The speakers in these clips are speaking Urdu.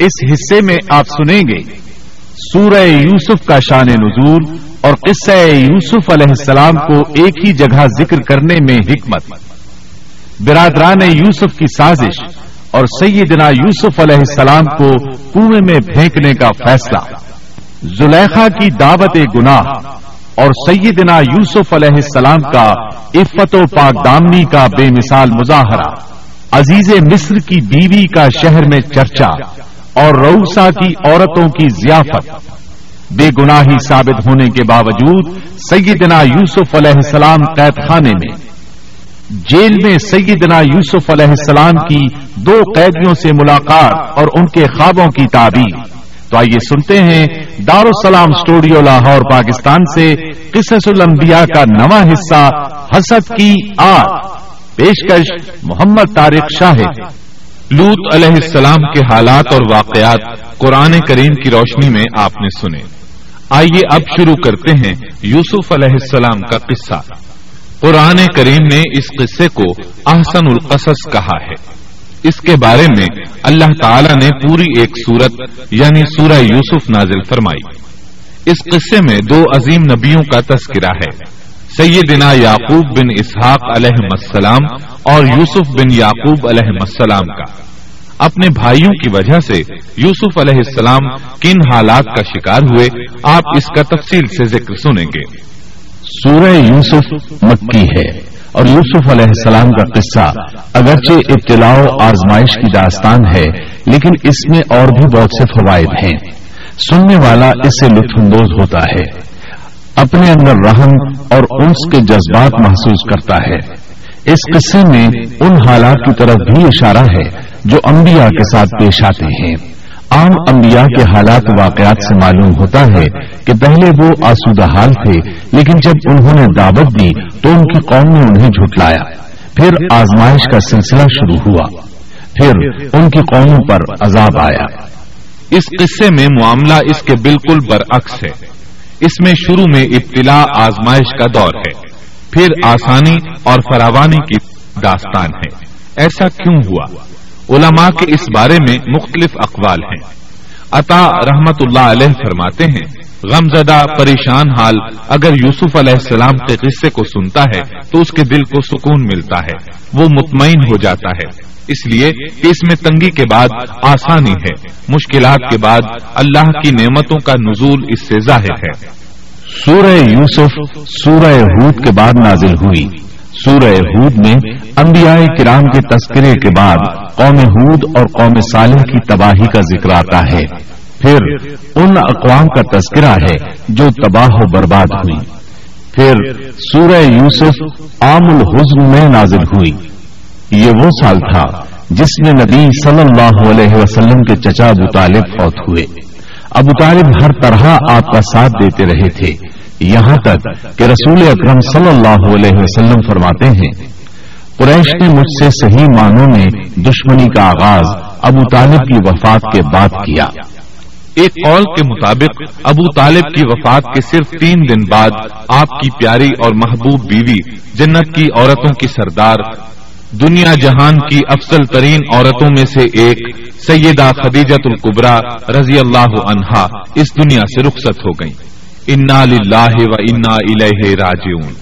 اس حصے میں آپ سنیں گے سورہ یوسف کا شان نزول اور قصہ یوسف علیہ السلام کو ایک ہی جگہ ذکر کرنے میں حکمت۔ برادران یوسف کی سازش اور سیدنا یوسف علیہ السلام کو کنویں میں پھینکنے کا فیصلہ۔ زلیخا کی دعوت گناہ اور سیدنا یوسف علیہ السلام کا عفت و پاک دامنی کا بے مثال مظاہرہ۔ عزیز مصر کی بیوی کا شہر میں چرچا۔ اور روسا کی عورتوں کی ضیافت۔ بے گناہی ثابت ہونے کے باوجود سیدنا یوسف علیہ السلام قید خانے میں۔ جیل میں سیدنا یوسف علیہ السلام کی دو قیدیوں سے ملاقات اور ان کے خوابوں کی تعبیر۔ تو آئیے سنتے ہیں دارالسلام اسٹوڈیو لاہور، پاکستان سے قصص الانبیاء کا نواں حصہ حسد کی آگ پیشکش محمد طارق شاہد۔ لوت علیہ السلام کے حالات اور واقعات قرآن کریم کی روشنی میں آپ نے سنے آئیے اب شروع کرتے ہیں یوسف علیہ السلام کا قصہ۔ قرآن کریم نے اس قصے کو احسن القصص کہا ہے۔ اس کے بارے میں اللہ تعالی نے پوری ایک سورت یعنی سورہ یوسف نازل فرمائی۔ اس قصے میں دو عظیم نبیوں کا تذکرہ ہے۔ سیدنا یعقوب بن اسحاق علیہ السلام اور یوسف بن یعقوب علیہ السلام کا۔ اپنے بھائیوں کی وجہ سے یوسف علیہ السلام کن حالات کا شکار ہوئے، آپ اس کا تفصیل سے ذکر سنیں گے۔ سورہ یوسف مکی ہے اور یوسف علیہ السلام کا قصہ اگرچہ ابتلاع و آزمائش کی داستان ہے، لیکن اس میں اور بھی بہت سے فوائد ہیں۔ سننے والا اس سے لطف اندوز ہوتا ہے۔ اپنے اندر رحم اور انس کے جذبات محسوس کرتا ہے۔ اس قصے میں ان حالات کی طرف بھی اشارہ ہے جو انبیاء کے ساتھ پیش آتے ہیں۔ عام انبیاء کے حالات واقعات سے معلوم ہوتا ہے کہ پہلے وہ آسودہ حال تھے، لیکن جب انہوں نے دعوت دی تو ان کی قوم نے انہیں جھٹلایا۔ پھر آزمائش کا سلسلہ شروع ہوا۔ پھر ان کی قوموں پر عذاب آیا۔ اس قصے میں معاملہ اس کے بالکل برعکس ہے۔ اس میں شروع میں ابتلا آزمائش کا دور ہے، پھر آسانی اور فراوانی کی داستان ہے۔ ایسا کیوں ہوا؟ علماء کے اس بارے میں مختلف اقوال ہیں۔ عطا رحمت اللہ علیہ فرماتے ہیں غم زدہ پریشان حال، اگر یوسف علیہ السلام کے قصے کو سنتا ہے تو اس کے دل کو سکون ملتا ہے، وہ مطمئن ہو جاتا ہے۔ اس لیے کہ اس میں تنگی کے بعد آسانی ہے۔ مشکلات کے بعد اللہ کی نعمتوں کا نزول اس سے ظاہر ہے۔ سورہ یوسف، سورہ حود کے بعد نازل ہوئی۔ سورہ ہود میں انبیاء کرام کے تذکرے کے بعد قوم ہود اور قوم صالح کی تباہی کا ذکر آتا ہے۔ پھر ان اقوام کا تذکرہ ہے جو تباہ و برباد ہوئی۔ پھر سورہ یوسف عام الحزن میں نازل ہوئی۔ یہ وہ سال تھا جس میں نبی صلی اللہ علیہ وسلم کے چچا ابو طالب فوت ہوئے۔ ابو طالب ہر طرح آپ کا ساتھ دیتے رہے تھے۔ یہاں تک کہ رسول اکرم صلی اللہ علیہ وسلم فرماتے ہیں، قریش نے مجھ سے صحیح معنوں میں دشمنی کا آغاز ابو طالب کی وفات کے بعد کیا۔ ایک قول کے مطابق، ابو طالب کی وفات کے صرف تین دن بعد آپ کی پیاری اور محبوب بیوی جنت کی عورتوں کی سردار دنیا جہان کی افضل ترین عورتوں میں سے ایک سیدہ خدیجت القبرا رضی اللہ عنہا اس دنیا سے رخصت ہو گئیں۔ انا لاہ و انا الہ راجعون۔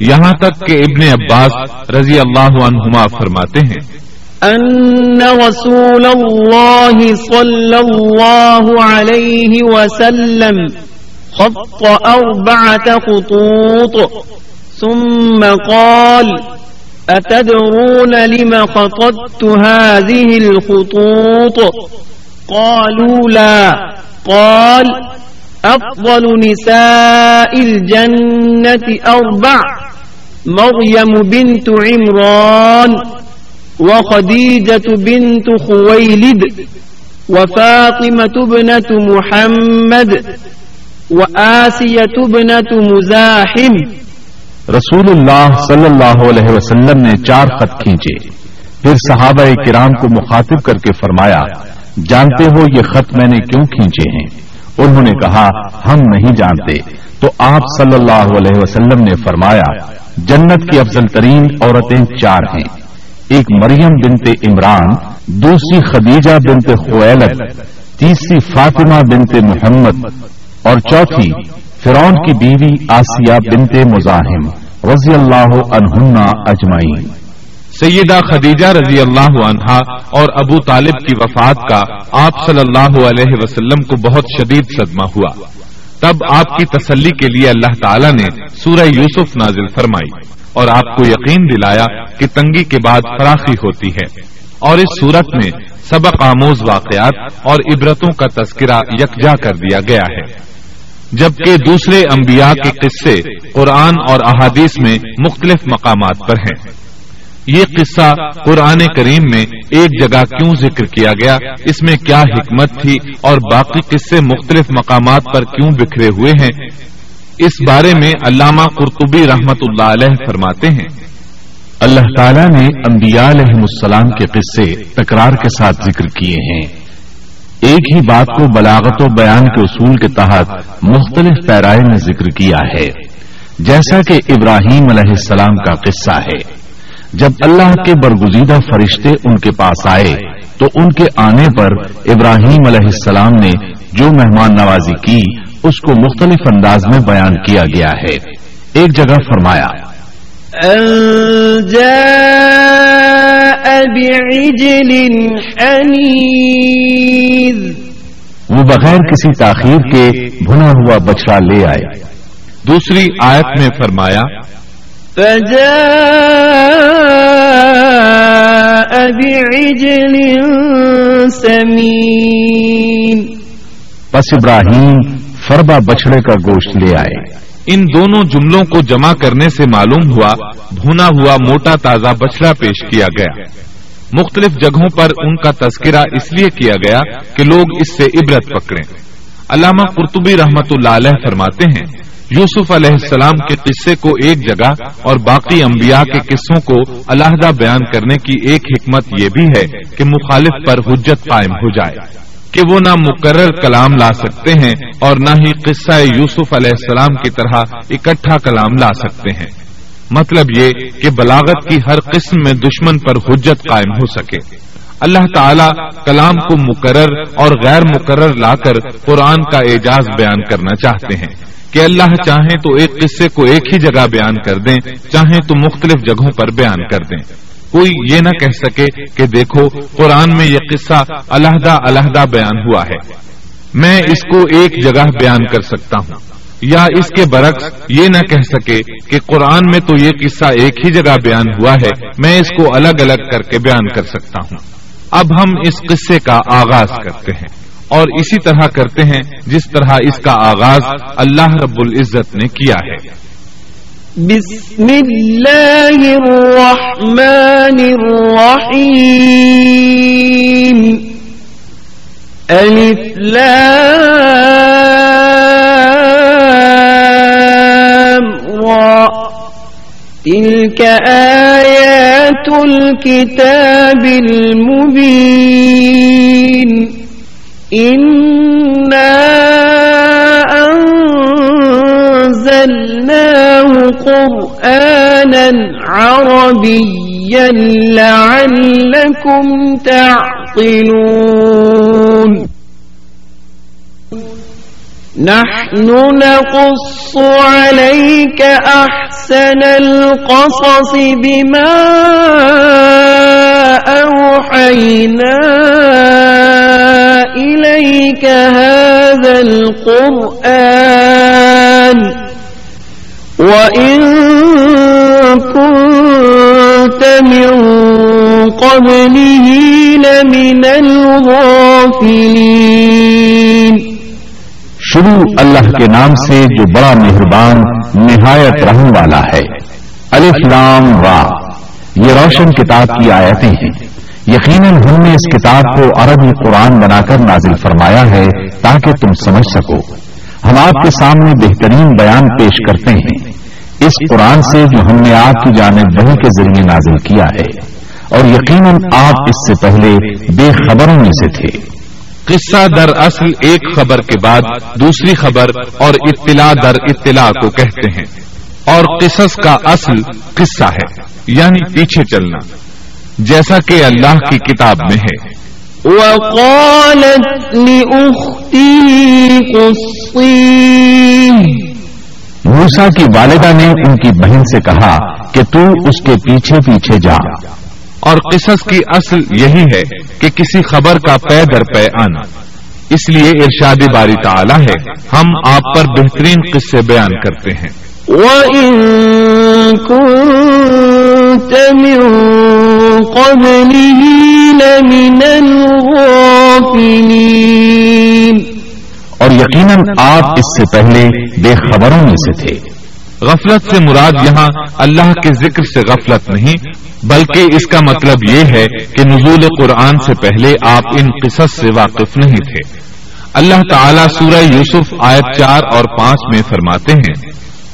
یہاں تک کہ ابن عباس رضی اللہ عنہما فرماتے ہیں۔ ان رسول اللہ صلی اللہ علیہ وسلم خط اربعة خطوط ثم قال اتدرون لما خططت هذه الخطوط؟ قالوا لا. قال، أفضل نساء الجنة أربع مريم بنت عمران وخديجة بنت خويلد وفاطمة بنة محمد وآسية بنة مزاحم. رسول اللہ صلی اللہ علیہ وسلم نے چار خط کھینچے۔ پھر صحابہ کرام کو مخاطب کر کے فرمایا، جانتے ہو یہ خط میں نے کیوں کھینچے ہیں؟ انہوں نے کہا، ہم نہیں جانتے۔ تو آپ صلی اللہ علیہ وسلم نے فرمایا، جنت کی افضل ترین عورتیں چار ہیں۔ ایک مریم بنت عمران، دوسری خدیجہ بنت خویلت تیسری فاطمہ بنت محمد، اور چوتھی فرون کی بیوی آسیہ بنت مزاحم رضی اللہ عنہن اجمعین۔ سیدہ خدیجہ رضی اللہ عنہا اور ابو طالب کی وفات کا آپ صلی اللہ علیہ وسلم کو بہت شدید صدمہ ہوا۔ تب آپ کی تسلی کے لیے اللہ تعالیٰ نے سورہ یوسف نازل فرمائی اور آپ کو یقین دلایا کہ تنگی کے بعد فراخی ہوتی ہے۔ اور اس صورت میں سبق آموز واقعات اور عبرتوں کا تذکرہ یکجا کر دیا گیا ہے۔ جبکہ دوسرے انبیاء کے قصے قرآن اور احادیث میں مختلف مقامات پر ہیں۔ یہ قصہ قرآن کریم میں ایک جگہ کیوں ذکر کیا گیا؟ اس میں کیا حکمت تھی اور باقی قصے مختلف مقامات پر کیوں بکھرے ہوئے ہیں؟ اس بارے میں علامہ قرطبی رحمت اللہ علیہ فرماتے ہیں۔ اللہ تعالیٰ نے انبیاء علیہ السلام کے قصے تکرار کے ساتھ ذکر کیے ہیں۔ ایک ہی بات کو بلاغت و بیان کے اصول کے تحت مختلف پیرائے میں ذکر کیا ہے۔ جیسا کہ ابراہیم علیہ السلام کا قصہ ہے۔ جب اللہ کے برگزیدہ فرشتے ان کے پاس آئے، تو ان کے آنے پر ابراہیم علیہ السلام نے جو مہمان نوازی کی، اس کو مختلف انداز میں بیان کیا گیا ہے۔ ایک جگہ فرمایا وہ بغیر کسی تاخیر کے بھنا ہوا بچڑا لے آئے۔ دوسری آیت میں فرمایا پس ابراہیم فربا بچڑے کا گوشت لے آئے۔ ان دونوں جملوں کو جمع کرنے سے معلوم ہوا، بھونا ہوا موٹا تازہ بچڑا پیش کیا گیا۔ مختلف جگہوں پر ان کا تذکرہ اس لیے کیا گیا کہ لوگ اس سے عبرت پکڑیں۔ علامہ قرطبی رحمت اللہ علیہ فرماتے ہیں، یوسف علیہ السلام کے قصے کو ایک جگہ اور باقی انبیاء کے قصوں کو علیحدہ بیان کرنے کی ایک حکمت یہ بھی ہے کہ مخالف پر حجت قائم ہو جائے۔ کہ وہ نہ مقرر کلام لا سکتے ہیں اور نہ ہی قصہ یوسف علیہ السلام کی طرح اکٹھا کلام لا سکتے ہیں۔ مطلب یہ کہ بلاغت کی ہر قسم میں دشمن پر حجت قائم ہو سکے۔ اللہ تعالی کلام کو مقرر اور غیر مقرر لا کر قرآن کا اعجاز بیان کرنا چاہتے ہیں۔ کہ اللہ چاہیں تو ایک قصے کو ایک ہی جگہ بیان کر دیں، چاہیں تو مختلف جگہوں پر بیان کر دیں۔ کوئی یہ نہ کہہ سکے کہ دیکھو، قرآن میں یہ قصہ علیحدہ علیحدہ بیان ہوا ہے۔ میں اس کو ایک جگہ بیان کر سکتا ہوں۔ یا اس کے برعکس یہ نہ کہہ سکے کہ قرآن میں تو یہ قصہ ایک ہی جگہ بیان ہوا ہے۔ میں اس کو الگ الگ کر کے بیان کر سکتا ہوں۔ اب ہم اس قصے کا آغاز کرتے ہیں۔ اور اسی طرح کرتے ہیں جس طرح اس کا آغاز اللہ رب العزت نے کیا ہے۔ بسم اللہ الرحمن الرحیم الف لام را تلك آيات الكتاب المبين إنا قرآنا عربيا لعلكم تعقلون. نحن نقص عليك أحسن القصص بما أوحينا إليك هذا القرآن. وإن كنت من قبله لمن الغافلين شروع اللہ کے نام سے جو بڑا مہربان، نہایت رحم والا ہے۔ الف لام وا یہ روشن کتاب کی آیتیں ہیں۔ یقیناً ہم نے اس کتاب کو عربی قرآن بنا کر نازل فرمایا ہے تاکہ تم سمجھ سکو۔ ہم آپ کے سامنے بہترین بیان پیش کرتے ہیں۔ اس قرآن سے جو ہم نے آپ کی جانب بہی کے ذریعے نازل کیا ہے۔ اور یقیناً آپ اس سے پہلے بے خبروں میں سے تھے۔ قصہ در اصل ایک خبر کے بعد دوسری خبر اور اطلاع در اطلاع کو کہتے ہیں۔ اور قصص کا اصل قصہ ہے یعنی پیچھے چلنا۔ جیسا کہ اللہ کی کتاب میں ہے۔ وقالت موسا کی والدہ نے ان کی بہن سے کہا کہ تو اس کے پیچھے پیچھے جا۔ اور قصص کی اصل یہی ہے کہ کسی خبر کا پے در پے آنا اس لیے ارشاد باری تعالی ہے ہم آپ پر بہترین قصے بیان کرتے ہیں۔ وَإِن كُنتَ مِن قَبْلِهِ لَمِنَ الْغَافِلِينَ۔ اور یقیناً آپ اس سے پہلے بے خبروں میں سے تھے۔ غفلت سے مراد یہاں اللہ کے ذکر سے غفلت نہیں، بلکہ اس کا مطلب یہ ہے کہ نزول قرآن سے پہلے آپ ان قصص سے واقف نہیں تھے۔ اللہ تعالیٰ سورہ یوسف آیت چار اور پانچ میں فرماتے ہیں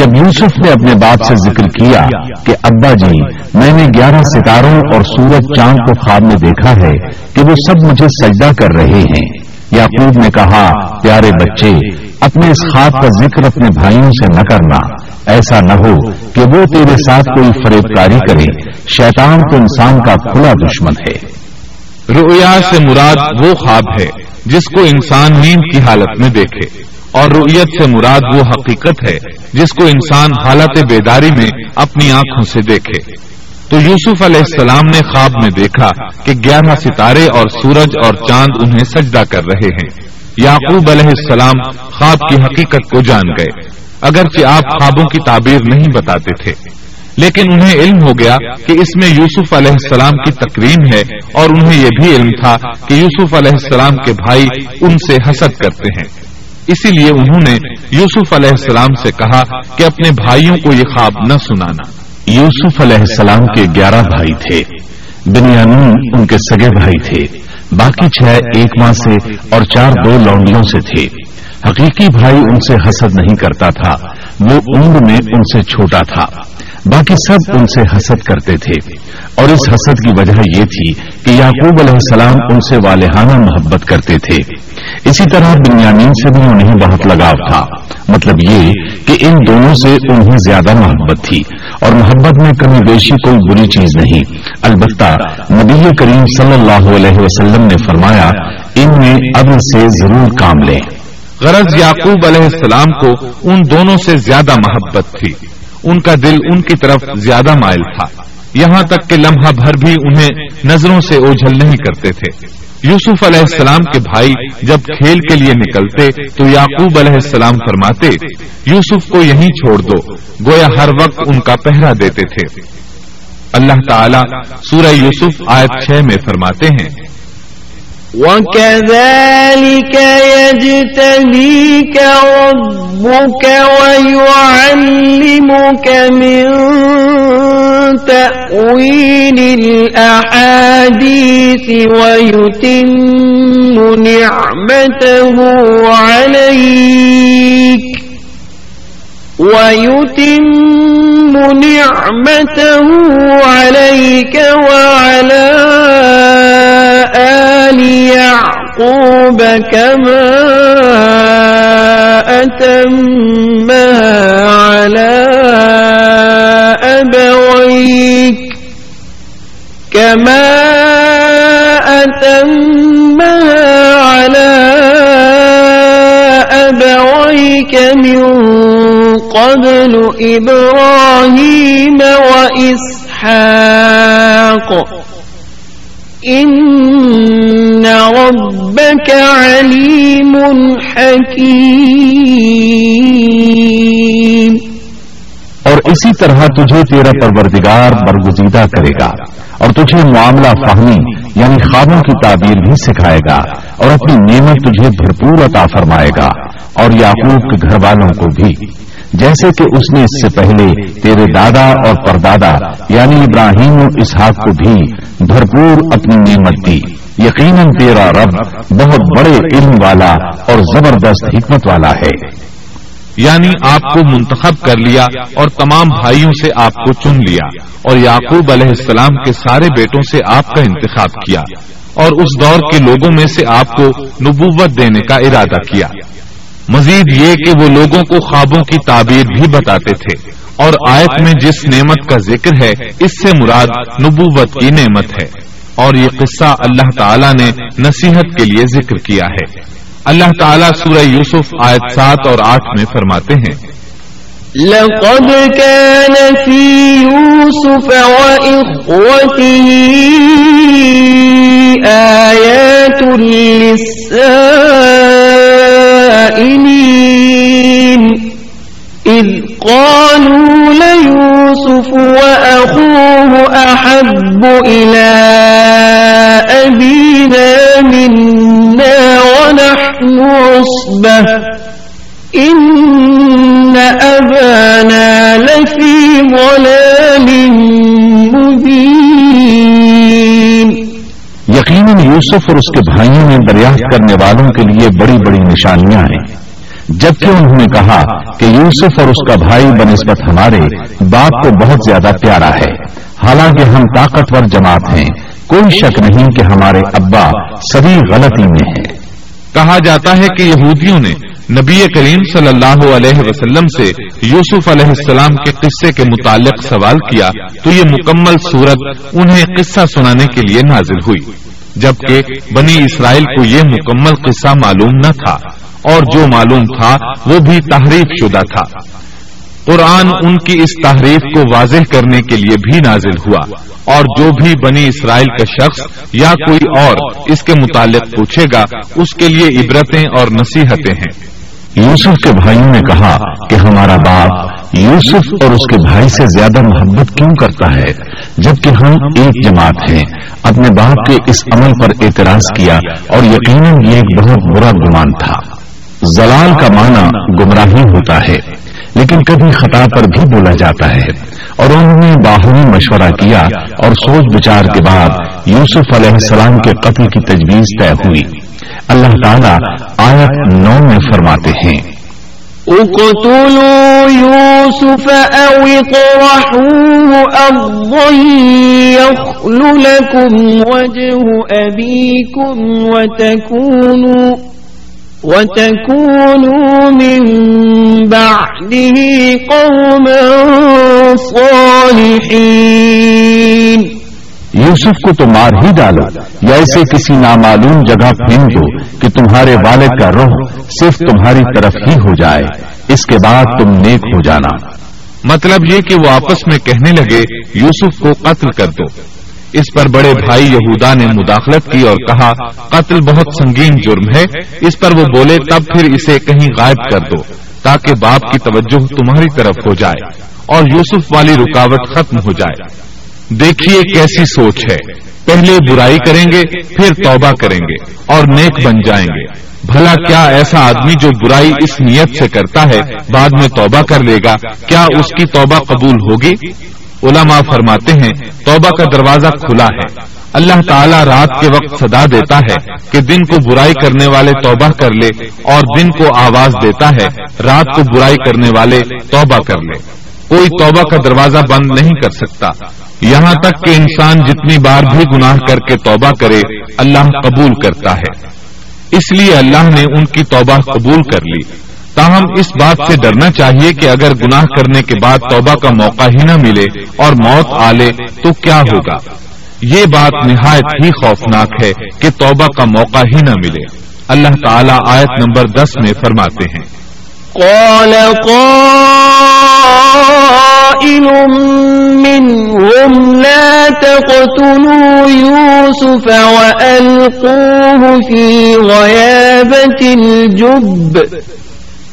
جب یوسف نے اپنے باپ سے ذکر کیا کہ ابا جی میں نے گیارہ ستاروں اور سورج چاند کو خواب میں دیکھا ہے کہ وہ سب مجھے سجدہ کر رہے ہیں۔ یعقوب نے کہا، پیارے بچے، اپنے اس خواب کا ذکر اپنے بھائیوں سے نہ کرنا۔ ایسا نہ ہو کہ وہ تیرے ساتھ کوئی فریب کاری کرے۔ شیطان تو انسان کا کھلا دشمن ہے۔ رؤیا سے مراد وہ خواب ہے جس کو انسان نیند کی حالت میں دیکھے۔ اور رؤیت سے مراد وہ حقیقت ہے جس کو انسان حالت بیداری میں اپنی آنکھوں سے دیکھے۔ تو یوسف علیہ السلام نے خواب میں دیکھا کہ گیارہ ستارے اور سورج اور چاند انہیں سجدہ کر رہے ہیں۔ یعقوب علیہ السلام خواب کی حقیقت کو جان گئے، اگرچہ آپ خوابوں کی تعبیر نہیں بتاتے تھے۔ لیکن انہیں علم ہو گیا کہ اس میں یوسف علیہ السلام کی تقریم ہے اور انہیں یہ بھی علم تھا کہ یوسف علیہ السلام کے بھائی ان سے حسد کرتے ہیں۔ اسی لیے انہوں نے یوسف علیہ السلام سے کہا کہ اپنے بھائیوں کو یہ خواب نہ سنانا۔ یوسف علیہ السلام کے گیارہ بھائی تھے۔ بنیامین ان کے سگے بھائی تھے۔ باقی چھ ایک ماں سے اور چار دو لونڈیوں سے تھے۔ حقیقی بھائی ان سے حسد نہیں کرتا تھا۔ وہ عمر میں ان سے چھوٹا تھا۔ باقی سب ان سے حسد کرتے تھے۔ اور اس حسد کی وجہ یہ تھی کہ یعقوب علیہ السلام ان سے والہانہ محبت کرتے تھے۔ اسی طرح بنیامین سے بھی انہیں بہت لگاؤ تھا۔ مطلب یہ کہ ان دونوں سے انہیں زیادہ محبت تھی۔ اور محبت میں کمی بیشی کوئی بری چیز نہیں۔ البتہ نبی کریم صلی اللہ علیہ وسلم نے فرمایا، ان میں اب سے ضرور کام لیں۔ غرض یعقوب علیہ السلام کو ان دونوں سے زیادہ محبت تھی۔ ان کا دل ان کی طرف زیادہ مائل تھا۔ یہاں تک کہ لمحہ بھر بھی انہیں نظروں سے اوجھل نہیں کرتے تھے۔ یوسف علیہ السلام کے بھائی جب کھیل کے لیے نکلتے تو یعقوب علیہ السلام فرماتے، یوسف کو یہیں چھوڑ دو، گویا ہر وقت ان کا پہرا دیتے تھے۔ اللہ تعالیٰ سورہ یوسف آیت چھ میں فرماتے ہیں وكذلك يجتبيك ربك ويعلمك من تأويل الأحاديث ويتم نعمته عليك ويتم نعمته عليك وعلى آل يعقوب كما أتمها على أبويك كما أتمها على أبويك من قبل إبراهيم وإسحاق. إن ربك عليم حكيم. اور اسی طرح تجھے تیرا پروردگار برگزیدہ کرے گا اور تجھے معاملہ فہمی یعنی خوابوں کی تعبیر بھی سکھائے گا اور اپنی نعمت تجھے بھرپور عطا فرمائے گا اور یعقوب کے گھر والوں کو بھی۔ جیسے کہ اس نے اس سے پہلے تیرے دادا اور پردادا یعنی ابراہیم و اسحاق کو بھی بھرپور اپنی نعمت دی۔ یقیناً تیرا رب بہت بڑے علم والا اور زبردست حکمت والا ہے۔ یعنی آپ کو منتخب کر لیا اور تمام بھائیوں سے آپ کو چن لیا اور یعقوب علیہ السلام کے سارے بیٹوں سے آپ کا انتخاب کیا اور اس دور کے لوگوں میں سے آپ کو نبوت دینے کا ارادہ کیا۔ مزید یہ کہ وہ لوگوں کو خوابوں کی تعبیر بھی بتاتے تھے اور آیت میں جس نعمت کا ذکر ہے، اس سے مراد نبوت کی نعمت ہے۔ اور یہ قصہ اللہ تعالیٰ نے نصیحت کے لیے ذکر کیا ہے۔ اللہ تعالیٰ سورہ یوسف آیت سات اور آٹھ میں فرماتے ہیں۔ لقد كان في يوسف وإخوته آيات للسائلين إذ قالوا ليوسف وأخوه أحب إلى أبينا منا ونحن عصبة. إن أبانا لفي ضلال یوسف اور اس کے بھائیوں میں دریافت کرنے والوں کے لیے بڑی بڑی نشانیاں ہیں۔ جبکہ انہوں نے کہا کہ یوسف اور اس کا بھائی بنسبت ہمارے باپ کو بہت زیادہ پیارا ہے۔ حالانکہ ہم طاقتور جماعت ہیں۔ کوئی شک نہیں کہ ہمارے ابا سبھی غلطی میں ہیں۔ کہا جاتا ہے کہ یہودیوں نے نبی کریم صلی اللہ علیہ وسلم سے یوسف علیہ السلام کے قصے کے متعلق سوال کیا تو یہ مکمل صورت انہیں قصہ سنانے کے لیے نازل ہوئی۔ جبکہ بنی اسرائیل کو یہ مکمل قصہ معلوم نہ تھا اور جو معلوم تھا وہ بھی تحریف شدہ تھا۔ قرآن ان کی اس تحریف کو واضح کرنے کے لیے بھی نازل ہوا اور جو بھی بنی اسرائیل کا شخص یا کوئی اور اس کے متعلق پوچھے گا، اس کے لیے عبرتیں اور نصیحتیں ہیں۔ یوسف کے بھائیوں نے کہا کہ ہمارا باپ یوسف اور اس کے بھائی سے زیادہ محبت کیوں کرتا ہے؟ جبکہ ہم ایک جماعت ہیں۔ اپنے باپ کے اس عمل پر اعتراض کیا اور یقیناً یہ ایک بہت برا گمان تھا۔ زلال کا معنی گمراہی ہوتا ہے، لیکن کبھی خطا پر بھی بولا جاتا ہے۔ اور انہوں نے باہمی مشورہ کیا اور سوچ بچار کے بعد یوسف علیہ السلام کے قتل کی تجویز طے ہوئی۔ اللہ تعالیٰ آیت نو میں فرماتے ہیں۔ اقتلوا يوسف أو اطرحوه أرضا يخل لكم وجه أبيكم وتكونوا وتكونوا من بعده قوما صالحين یوسف کو تو مار ہی ڈالو یا اسے کسی نامعلوم جگہ پھینک دو کہ تمہارے والد کا رخ صرف تمہاری طرف ہی ہو جائے، اس کے بعد تم نیک ہو جانا۔ مطلب یہ کہ وہ آپس میں کہنے لگے، یوسف کو قتل کر دو۔ اس پر بڑے بھائی یہودا نے مداخلت کی اور کہا، قتل بہت سنگین جرم ہے، اس پر وہ بولے، تب پھر اسے کہیں غائب کر دو، تاکہ باپ کی توجہ تمہاری طرف ہو جائے اور یوسف والی رکاوٹ ختم ہو جائے۔ دیکھیے کیسی سوچ ہے۔ پہلے برائی کریں گے، پھر توبہ کریں گے اور نیک بن جائیں گے۔ بھلا کیا ایسا آدمی جو برائی اس نیت سے کرتا ہے، بعد میں توبہ کر لے گا، کیا اس کی توبہ قبول ہوگی؟ علماء فرماتے ہیں، توبہ کا دروازہ کھلا ہے۔ اللہ تعالیٰ رات کے وقت صدا دیتا ہے کہ دن کو برائی کرنے والے توبہ کر لے اور دن کو آواز دیتا ہے، رات کو برائی کرنے والے توبہ کر لے۔ کوئی توبہ کا دروازہ بند نہیں کر سکتا۔ یہاں تک کہ انسان جتنی بار بھی گناہ کر کے توبہ کرے، اللہ قبول کرتا ہے۔ اس لیے اللہ نے ان کی توبہ قبول کر لی۔ تاہم، اس بات سے ڈرنا چاہیے کہ اگر گناہ کرنے کے بعد توبہ کا موقع ہی نہ ملے اور موت آ لے، تو کیا ہوگا؟ یہ بات نہایت ہی خوفناک ہے کہ توبہ کا موقع ہی نہ ملے۔ اللہ تعالیٰ آیت نمبر دس میں فرماتے ہیں۔ قال قائل منهم لا تقتلوا يوسف وألقوه في غيابة الجب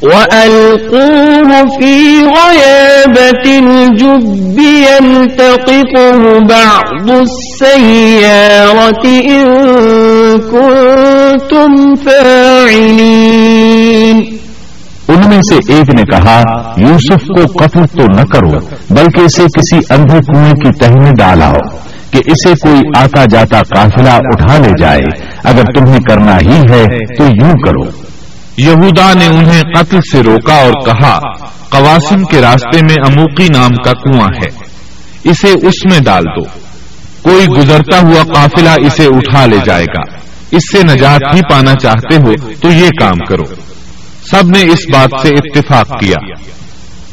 وألقوه في غيابة الجب يلتقطه بعض السيارة إن كنتم فاعلين ان میں سے ایک نے کہا، یوسف کو قتل تو نہ کرو، بلکہ اسے کسی اندھے کنویں کی تہ میں ڈالاؤ، کہ اسے کوئی آتا جاتا قافلہ اٹھا لے جائے، اگر تمہیں کرنا ہی ہے تو یوں کرو. یہودا نے انہیں قتل سے روکا اور کہا، قواسم کے راستے میں اموکی نام کا کنواں ہے، اسے اس میں ڈال دو، کوئی گزرتا ہوا قافلہ اسے اٹھا لے جائے گا، اس سے نجات ہی پانا چاہتے ہو تو یہ کام کرو. سب نے اس بات سے اتفاق کیا۔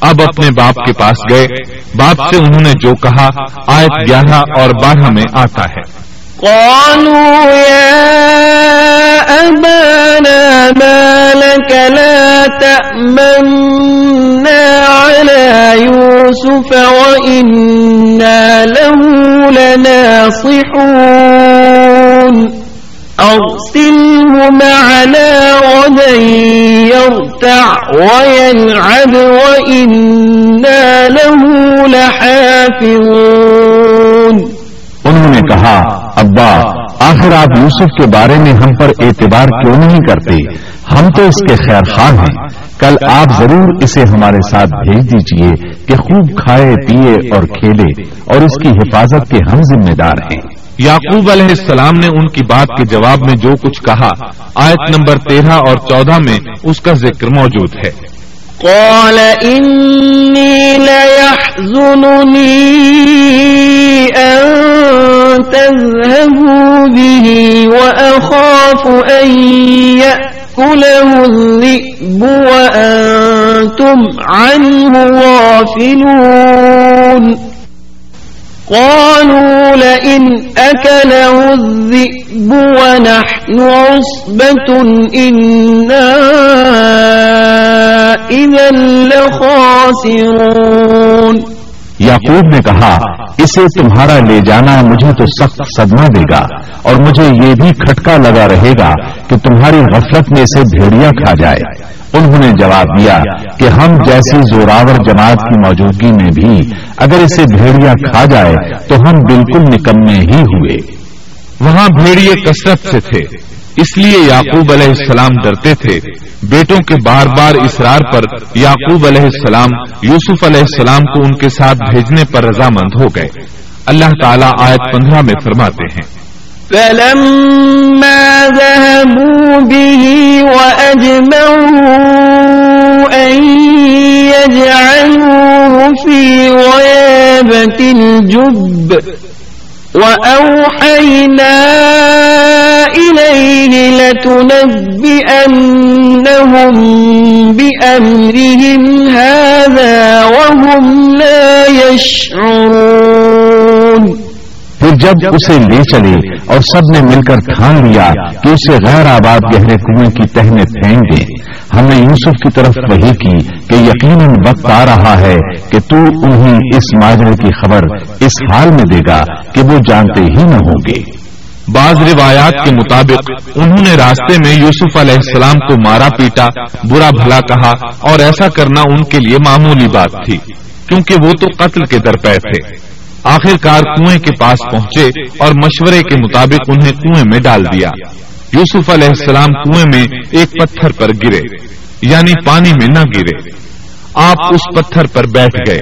اب اپنے باپ کے پاس گئے۔ باپ سے انہوں نے جو کہا، آیت گیارہ اور بارہ میں آتا ہے۔ قالوا يا أبانا ما لك لا تأمنا على يوسف وإنا له لناصحون۔ أرسله معنا غدا يرتع ويلعب وإنا له لحافظون. انہوں نے کہا، ابا، آخر آپ یوسف کے بارے میں ہم پر اعتبار کیوں نہیں کرتے؟ ہم تو اس کے خیر خواہ ہیں۔ کل آپ ضرور اسے ہمارے ساتھ بھیج دیجیے کہ خوب کھائے، پیے اور کھیلے اور اس کی حفاظت کے ہم ذمہ دار ہیں۔ یعقوب علیہ السلام نے ان کی بات کے جواب میں جو کچھ کہا، آیت نمبر تیرہ اور چودہ میں اس کا ذکر موجود ہے۔ قال إني ليحزنني أن تذهبوا به وأخاف أن يأكله الذئب وأنتم عنه غافلون۔ قالوا لئن أكله الذئب ونحن عصبة إنا إذا لخاسرون یعقوب نے کہا، اسے تمہارا لے جانا مجھے تو سخت صدمہ دے گا اور مجھے یہ بھی کھٹکا لگا رہے گا کہ تمہاری غفلت میں اسے بھیڑیا کھا جائے. انہوں نے جواب دیا کہ ہم جیسی زوراور جماعت کی موجودگی میں بھی اگر اسے بھیڑیا کھا جائے تو ہم بالکل نکمے ہی ہوئے۔ وہاں بھیڑیے کثرت سے تھے۔ اس لیے یعقوب علیہ السلام ڈرتے تھے۔ بیٹوں کے بار بار اسرار پر یعقوب علیہ السلام، یوسف علیہ السلام کو ان کے ساتھ بھیجنے پر رضامند ہو گئے۔ اللہ تعالیٰ آیت پندرہ میں فرماتے ہیں۔ فلما ذهبوا به وأجمعوا أن يجعلوه في غيابة الجب وأوحينا إليه لتنبئنهم بأمرهم هذا وهم لا يشعرون پھر جب اسے لے چلے اور سب نے مل کر ٹھان لیا کہ اسے غیر آباد گہرے کنویں کی تہ میں پھینک دیں۔ ہم نے یوسف کی طرف وہی کی کہ یقیناً وقت آ رہا ہے کہ تو انہیں اس ماجرے کی خبر اس حال میں دے گا کہ وہ جانتے ہی نہ ہوں گے۔ بعض روایات کے مطابق، انہوں نے راستے میں یوسف علیہ السلام کو مارا پیٹا، برا بھلا کہا اور ایسا کرنا ان کے لیے معمولی بات تھی، کیونکہ وہ تو قتل کے درپے تھے۔ آخر کار کنویں کے پاس پہنچے اور مشورے کے مطابق انہیں کنویں میں ڈال دیا۔ یوسف علیہ السلام کنویں میں ایک پتھر پر گرے یعنی پانی میں نہ گرے۔ آپ اس پتھر پر بیٹھ گئے۔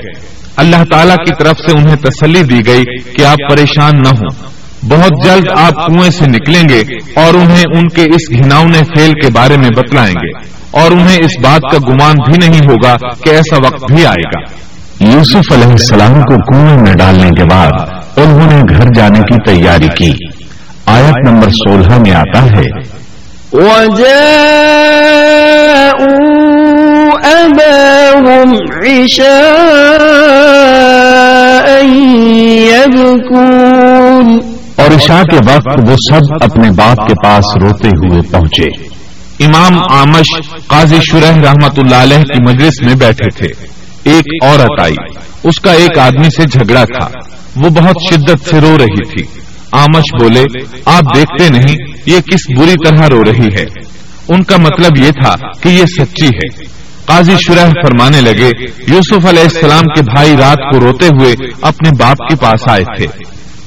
اللہ تعالی کی طرف سے انہیں تسلی دی گئی کہ آپ پریشان نہ ہوں۔ بہت جلد آپ کنویں سے نکلیں گے اور انہیں ان کے اس گھناؤنے فیل کے بارے میں بتلائیں گے۔ اور انہیں اس بات کا گمان بھی نہیں ہوگا کہ ایسا وقت بھی آئے گا۔ یوسف علیہ السلام کو کنویں میں ڈالنے کے بعد انہوں نے گھر جانے کی تیاری کی۔ آیت نمبر سولہ میں آتا ہے۔ اور عشاء کے وقت وہ سب اپنے باپ کے پاس روتے ہوئے پہنچے۔ امام آمش قاضی شرح رحمت اللہ علیہ کی مجلس میں بیٹھے تھے۔ ایک عورت آئی۔ اس کا ایک آدمی سے جھگڑا تھا۔ وہ بہت شدت سے رو رہی تھی۔ آمش بولے، آپ دیکھتے نہیں، یہ کس بری طرح رو رہی ہے؟ ان کا مطلب یہ تھا کہ یہ سچی ہے۔ قاضی شرح فرمانے لگے، یوسف علیہ السلام کے بھائی رات کو روتے ہوئے اپنے باپ کے پاس آئے تھے۔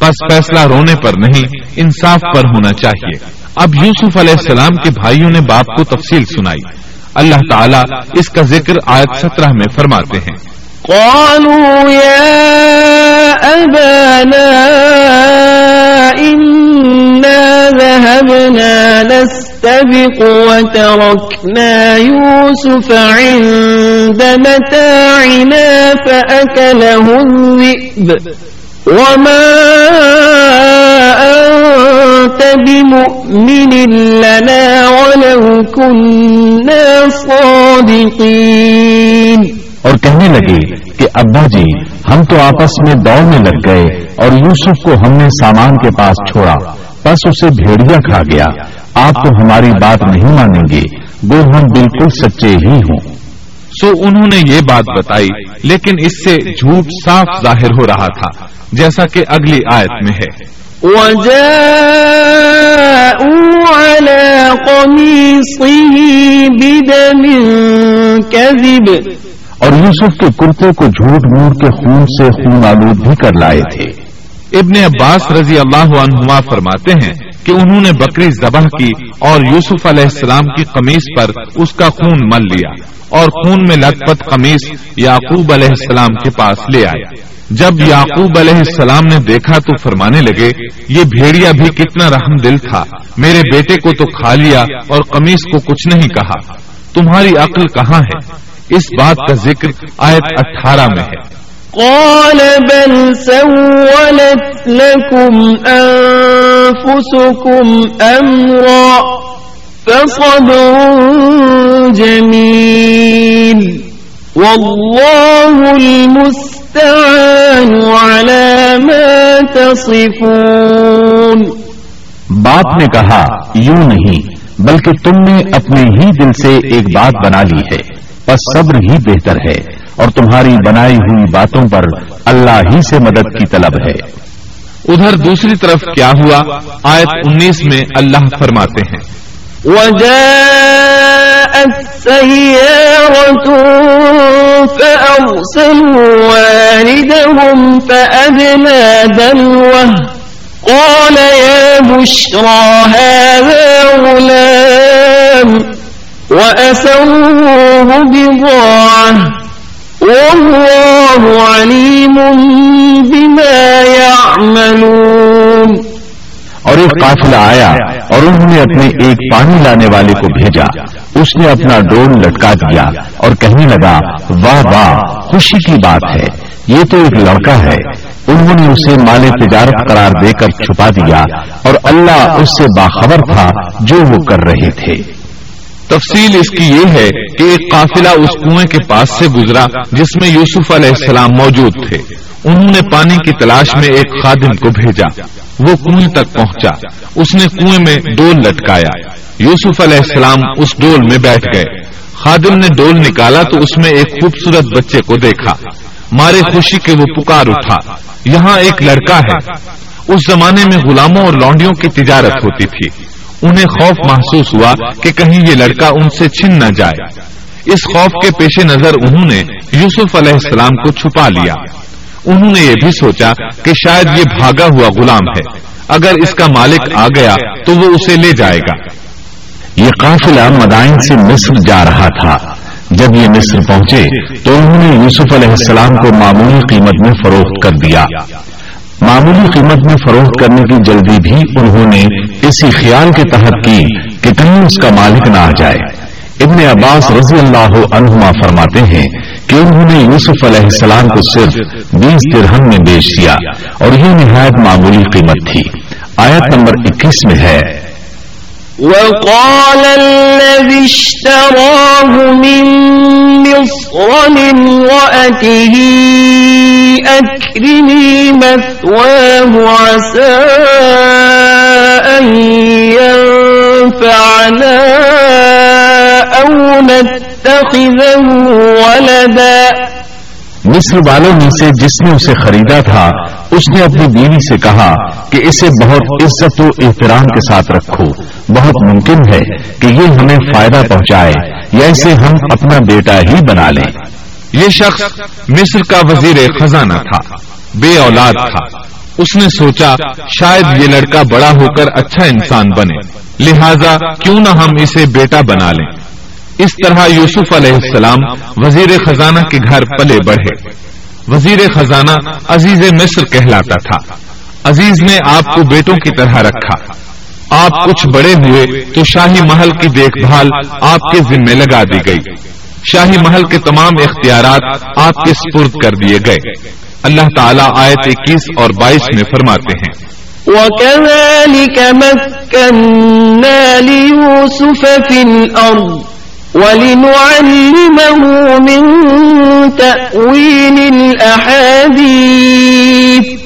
بس فیصلہ رونے پر نہیں، انصاف پر ہونا چاہیے۔ اب یوسف علیہ السلام کے بھائیوں نے باپ کو تفصیل سنائی۔ اللہ تعالیٰ اس کا ذکر آیت سترہ میں فرماتے ہیں۔ قالوا يا أبانا إنا ذهبنا نستبق وتركنا يوسف عند متاعنا فأكله الذئب. وما أنت بمؤمن لنا ولو كنا صادقين. اور کہنے لگے کہ ابا جی ہم تو آپس میں دوڑ میں لگ گئے اور یوسف کو ہم نے سامان کے پاس چھوڑا بس اسے بھیڑیا کھا گیا۔ آپ تو ہماری بات نہیں مانیں گے وہ ہم بالکل سچے ہی ہوں۔ سو انہوں نے یہ بات بتائی لیکن اس سے جھوٹ صاف ظاہر ہو رہا تھا جیسا کہ اگلی آیت میں ہے۔ وجاءوا على قميصه بدم كذب۔ اور یوسف کے کرتے کو جھوٹ موٹ کے خون سے خون آلود بھی کر لائے تھے۔ ابن عباس رضی اللہ عنہما فرماتے ہیں کہ انہوں نے بکری ذبح کی اور یوسف علیہ السلام کی قمیص پر اس کا خون مل لیا اور خون میں لت پت قمیص یعقوب علیہ السلام کے پاس لے آئے جب یعقوب علیہ السلام نے دیکھا تو فرمانے لگے، یہ بھیڑیا بھی کتنا رحم دل تھا، میرے بیٹے کو تو کھا لیا اور قمیص کو کچھ نہیں کہا۔ تمہاری عقل کہاں ہے؟ اس بات کا ذکر آیت اٹھارہ میں ہے۔ قال بل سولت لكم أنفسكم أمرا فصبر جميل والله المستعان على ما تصفون۔ باپ نے کہا یوں نہیں بلکہ تم نے اپنے ہی دل سے ایک بات بنا لی ہے۔ بس صبر ہی بہتر ہے اور تمہاری بنائی ہوئی باتوں پر اللہ ہی سے مدد کی طلب ہے۔ ادھر دوسری طرف کیا ہوا؟ آیت انیس میں اللہ فرماتے ہیں۔ وجاءت قال يا بشرى هذا غلام وأسروه بضاعة والله عليم بما يعملون اور ایک قافلہ آیا اور انہوں نے اپنے ایک پانی لانے والے کو بھیجا۔ اس نے اپنا ڈول لٹکا دیا اور کہنے لگا، واہ واہ، خوشی کی بات ہے، یہ تو ایک لڑکا ہے۔ انہوں نے اسے مال تجارت قرار دے کر چھپا دیا اور اللہ اس سے باخبر تھا جو وہ کر رہے تھے۔ تفصیل اس کی یہ ہے کہ ایک قافلہ اس کنویں کے پاس سے گزرا جس میں یوسف علیہ السلام موجود تھے۔ انہوں نے پانی کی تلاش میں ایک خادم کو بھیجا۔ وہ کنویں تک پہنچا۔ اس نے کنویں میں ڈول لٹکایا۔ یوسف علیہ السلام اس ڈول میں بیٹھ گئے۔ خادم نے ڈول نکالا تو اس میں ایک خوبصورت بچے کو دیکھا۔ مارے خوشی کے وہ پکار اٹھا۔ یہاں ایک لڑکا ہے۔ اس زمانے میں غلاموں اور لونڈیوں کی تجارت ہوتی تھی۔ انہیں خوف محسوس ہوا کہ کہیں یہ لڑکا ان سے چھن نہ جائے۔ اس خوف کے پیش نظر انہوں نے یوسف علیہ السلام کو چھپا لیا۔ انہوں نے یہ بھی سوچا کہ شاید یہ بھاگا ہوا غلام ہے۔ اگر اس کا مالک آ گیا تو وہ اسے لے جائے گا۔ یہ قافلہ مدائن سے مصر جا رہا تھا۔ جب یہ مصر پہنچے تو انہوں نے یوسف علیہ السلام کو معمولی قیمت میں فروخت کر دیا۔ معمولی قیمت میں فروخت کرنے کی جلدی بھی انہوں نے اسی خیال کے تحت کی کہ کہیں اس کا مالک نہ آ جائے۔ ابن عباس رضی اللہ عنہما فرماتے ہیں کہ انہوں نے یوسف علیہ السلام کو صرف بیس درہم میں بیچ دیا اور یہ نہایت معمولی قیمت تھی۔ آیت نمبر اکیس میں ہے وقال الذي اشتراه من مصر لامرأته، أكرمي مثواه، عسى أن ينفعنا أو نتخذه ولدا. مصر والوں میں سے جس نے اسے خریدا تھا، اس نے اپنی بیوی سے کہا کہ اسے بہت عزت و احترام کے ساتھ رکھو۔ بہت ممکن ہے کہ یہ ہمیں فائدہ پہنچائے، یا اسے ہم اپنا بیٹا ہی بنا لیں۔ یہ شخص مصر کا وزیر خزانہ تھا، بے اولاد تھا۔ اس نے سوچا، شاید یہ لڑکا بڑا ہو کر اچھا انسان بنے۔ لہذا کیوں نہ ہم اسے بیٹا بنا لیں۔ اس طرح یوسف علیہ السلام وزیر خزانہ کے گھر پلے بڑھے۔ وزیر خزانہ عزیز مصر کہلاتا تھا۔ عزیز نے آپ کو بیٹوں کی طرح رکھا۔ آپ کچھ بڑے ہوئے تو شاہی محل کی دیکھ بھال آپ کے ذمے لگا دی گئی۔ شاہی محل کے تمام اختیارات آپ کے سپرد کر دیے گئے۔ اللہ تعالیٰ آیت اکیس اور بائیس میں فرماتے ہیں۔ وَكَذَلِكَ مَكَّنَّا لِيُوسُفَ فِي الْأَرْضِ ولنعلمه من تأويل الأحاديث۔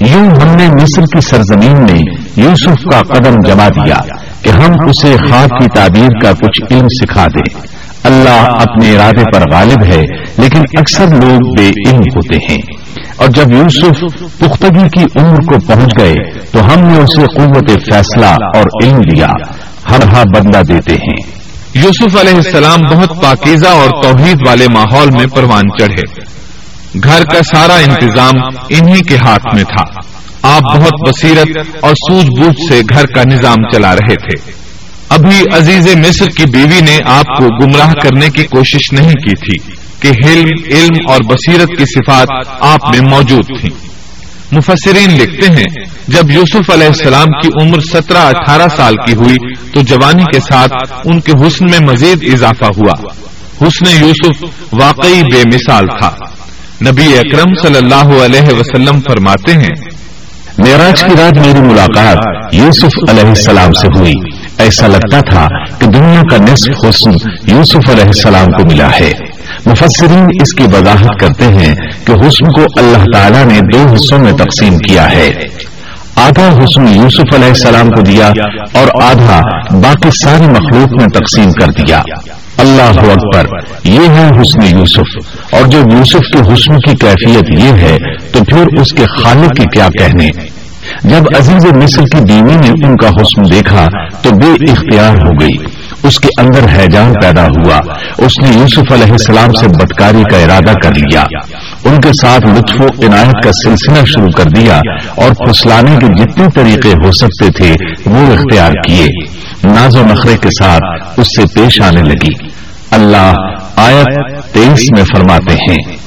یوں ہم نے مصر کی سرزمین میں یوسف کا قدم جما دیا کہ ہم اسے خواب کی تعبیر کا کچھ علم سکھا دیں۔ اللہ اپنے ارادے پر غالب ہے، لیکن اکثر لوگ بے علم ہوتے ہیں۔ اور جب یوسف پختگی کی عمر کو پہنچ گئے، تو ہم نے اسے قوت فیصلہ اور علم دیا۔ ہر ہا بدلہ دیتے ہیں۔ یوسف علیہ السلام بہت پاکیزہ اور توحید والے ماحول میں پروان چڑھے۔ گھر کا سارا انتظام انہی کے ہاتھ میں تھا۔ آپ بہت بصیرت اور سوجھ بوجھ سے گھر کا نظام چلا رہے تھے۔ ابھی عزیز مصر کی بیوی نے آپ کو گمراہ کرنے کی کوشش نہیں کی تھی کہ علم علم اور بصیرت کی صفات آپ میں موجود تھیں۔ مفسرین لکھتے ہیں، جب یوسف علیہ السلام کی عمر سترہ، اٹھارہ سال کی ہوئی تو جوانی کے ساتھ ان کے حسن میں مزید اضافہ ہوا۔ حسن یوسف واقعی بے مثال تھا۔ نبی اکرم صلی اللہ علیہ وسلم فرماتے ہیں، معراج کی رات میری ملاقات یوسف علیہ السلام سے ہوئی۔ ایسا لگتا تھا کہ دنیا کا نصف حسن یوسف علیہ السلام کو ملا ہے۔ مفسرین اس کی وضاحت کرتے ہیں کہ حسن کو اللہ تعالیٰ نے دو حصوں میں تقسیم کیا ہے۔ آدھا حسن یوسف علیہ السلام کو دیا اور آدھا باقی ساری مخلوق میں تقسیم کر دیا۔ اللہ اکبر، یہ ہے حسن یوسف۔ اور جو یوسف کے حسن کی کیفیت یہ ہے، تو پھر اس کے خالق کے کیا کہنے؟ جب عزیز مصر کی بیوی نے ان کا حسن دیکھا، تو بے اختیار ہو گئی۔ اس کے اندر حیجان پیدا ہوا۔ اس نے یوسف علیہ السلام سے بدکاری کا ارادہ کر لیا۔ ان کے ساتھ لطف و عنایت کا سلسلہ شروع کر دیا اور پھسلانے کے جتنے طریقے ہو سکتے تھے، وہ اختیار کیے۔ ناز و نخرے کے ساتھ اس سے پیش آنے لگی۔ اللہ آیت تیئیس میں فرماتے ہیں۔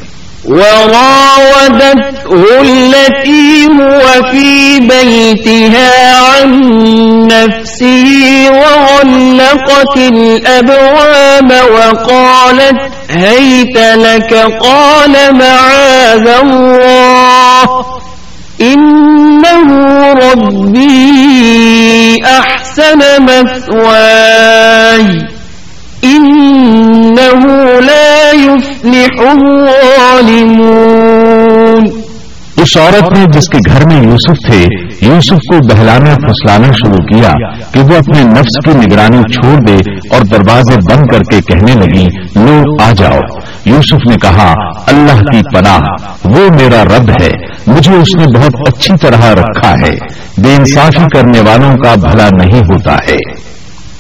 وراودته التي هو في بيتها عن نفسه وغلقت الأبواب وقالت هيت لك قال معاذ الله إنه ربي أحسن مثواي إنه لا يفلح الظالمون اس عورت نے جس کے گھر میں یوسف تھے، یوسف کو بہلانا پھسلانا شروع کیا کہ وہ اپنے نفس کی نگرانی چھوڑ دے اور دروازے بند کر کے کہنے لگی لو آ جاؤ۔ یوسف نے کہا، اللہ کی پناہ، وہ میرا رب ہے، مجھے اس نے بہت اچھی طرح رکھا ہے، بے انصافی کرنے والوں کا بھلا نہیں ہوتا ہے۔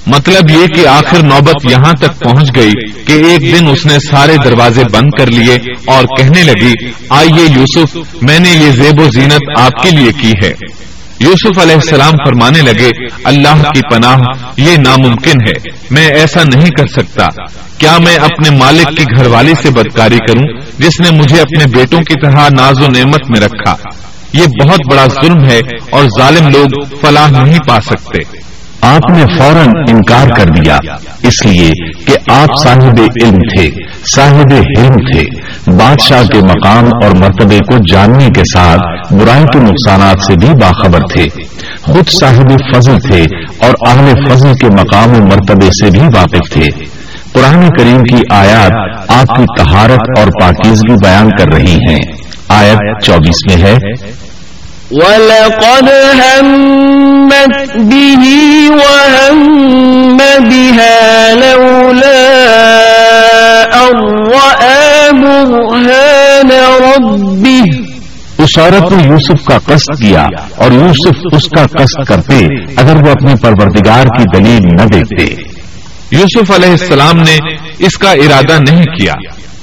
مطلب یہ کہ آخر نوبت یہاں تک پہنچ گئی کہ ایک دن اس نے سارے دروازے بند کر لیے اور کہنے لگی، آئیے یوسف، میں نے یہ زیب و زینت آپ کے لیے کی ہے۔ یوسف علیہ السلام فرمانے لگے، اللہ کی پناہ یہ ناممکن ہے، میں ایسا نہیں کر سکتا۔ کیا میں اپنے مالک کی گھر والی سے بدکاری کروں جس نے مجھے اپنے بیٹوں کی طرح ناز و نعمت میں رکھا؟ یہ بہت بڑا ظلم ہے اور ظالم لوگ فلاح نہیں پا سکتے۔ آپ نے فوراً انکار کر دیا۔ اس لیے کہ آپ صاحب علم تھے، صاحب علم تھے۔ بادشاہ کے مقام اور مرتبے کو جاننے کے ساتھ برائی کے نقصانات سے بھی باخبر تھے۔ خود صاحب فضل تھے اور اہل فضل کے مقام و مرتبے سے بھی واقف تھے۔ قرآن کریم کی آیات آپ کی تہارت اور پاکیزگی بیان کر رہی ہیں۔ آیت چوبیس میں ہے۔ وَلَقَدْ هَمَّتْ بِهِ وَهَمَّ بِهَا لَوْلَا بُرْهَانَ رَبِّهِ. اس عورت نے یوسف کا قصد کیا اور یوسف اس کا قصد کرتے اگر وہ اپنے پروردگار کی دلیل نہ دیکھتے۔ یوسف علیہ السلام نے اس کا ارادہ نہیں کیا۔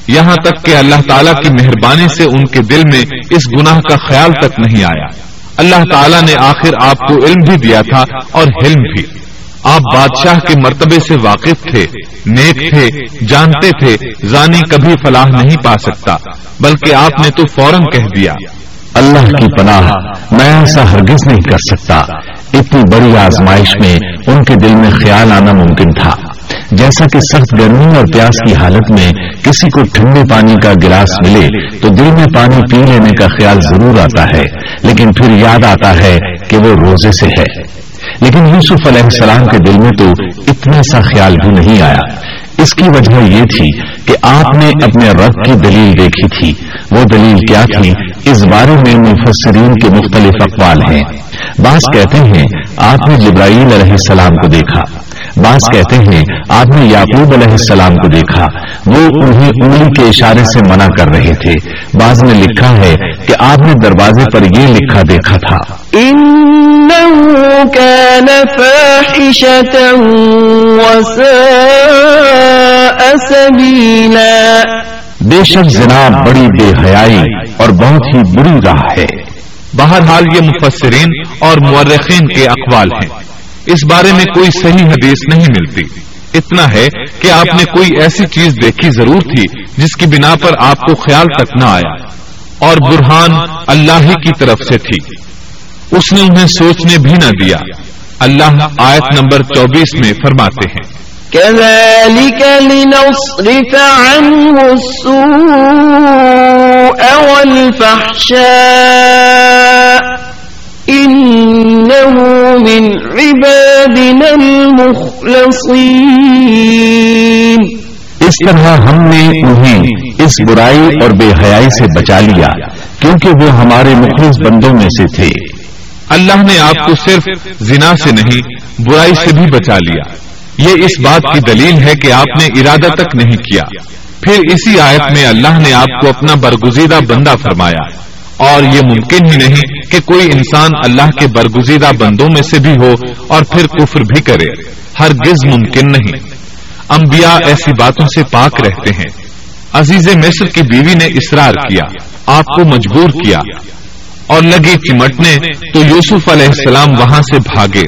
یہاں تک کہ اللہ تعالیٰ کی مہربانی سے ان کے دل میں اس گناہ کا خیال تک نہیں آیا۔ اللہ تعالیٰ نے آخر آپ کو علم بھی دیا تھا اور حلم بھی۔ آپ بادشاہ کے مرتبے سے واقف تھے، نیک تھے، جانتے تھے، زانی کبھی فلاح نہیں پا سکتا، بلکہ آپ نے تو فوراً کہہ دیا۔ اللہ کی پناہ، میں ایسا ہرگز نہیں کر سکتا۔ اتنی بڑی آزمائش میں ان کے دل میں خیال آنا ممکن تھا۔ جیسا کہ سخت گرمی اور پیاس کی حالت میں کسی کو ٹھنڈے پانی کا گلاس ملے تو دل میں پانی پی لینے کا خیال ضرور آتا ہے، لیکن پھر یاد آتا ہے کہ وہ روزے سے ہے۔ لیکن یوسف علیہ السلام کے دل میں تو اتنا سا خیال بھی نہیں آیا۔ اس کی وجہ یہ تھی کہ آپ نے اپنے رب کی دلیل دیکھی تھی۔ وہ دلیل کیا تھی؟ اس بارے میں مفسرین کے مختلف اقوال ہیں۔ بعض کہتے ہیں، آپ نے جبرائیل علیہ السلام کو دیکھا۔ بعض کہتے ہیں، آپ نے یعقوب علیہ السلام کو دیکھا۔ وہ انہیں انگلی کے اشارے سے منع کر رہے تھے۔ بعض نے لکھا ہے کہ آپ نے دروازے پر یہ لکھا دیکھا تھا۔ بے شک جناب بڑی بے حیائی اور بہت ہی بری راہ ہے۔ بہرحال یہ مفسرین اور مورخین کے اقوال ہیں۔ اس بارے میں کوئی صحیح حدیث نہیں ملتی۔ اتنا ہے کہ آپ نے کوئی ایسی چیز دیکھی ضرور تھی جس کی بنا پر آپ کو خیال تک نہ آیا۔ اور برہان اللہ ہی کی طرف سے تھی۔ اس نے انہیں سوچنے بھی نہ دیا۔ اللہ آیت نمبر چوبیس میں فرماتے ہیں۔ كذلك لنصرف عنه السوء والفحشاء إنه من عبادنا المخلصين اس طرح ہم نے انہیں اس برائی اور بے حیائی سے بچا لیا کیونکہ وہ ہمارے مخلص بندوں میں سے تھے۔ اللہ نے آپ کو صرف زنا سے نہیں برائی سے بھی بچا لیا۔ یہ اس بات کی دلیل ہے کہ آپ نے ارادہ تک نہیں کیا۔ پھر اسی آیت میں اللہ نے آپ کو اپنا برگزیدہ بندہ فرمایا۔ اور یہ ممکن ہی نہیں کہ کوئی انسان اللہ کے برگزیدہ بندوں میں سے بھی ہو اور پھر کفر بھی کرے۔ ہر گز ممکن نہیں۔ انبیاء ایسی باتوں سے پاک رہتے ہیں۔ عزیز مصر کی بیوی نے اصرار کیا آپ کو مجبور کیا۔ اور لگی چمٹنے، تو یوسف علیہ السلام وہاں سے بھاگے۔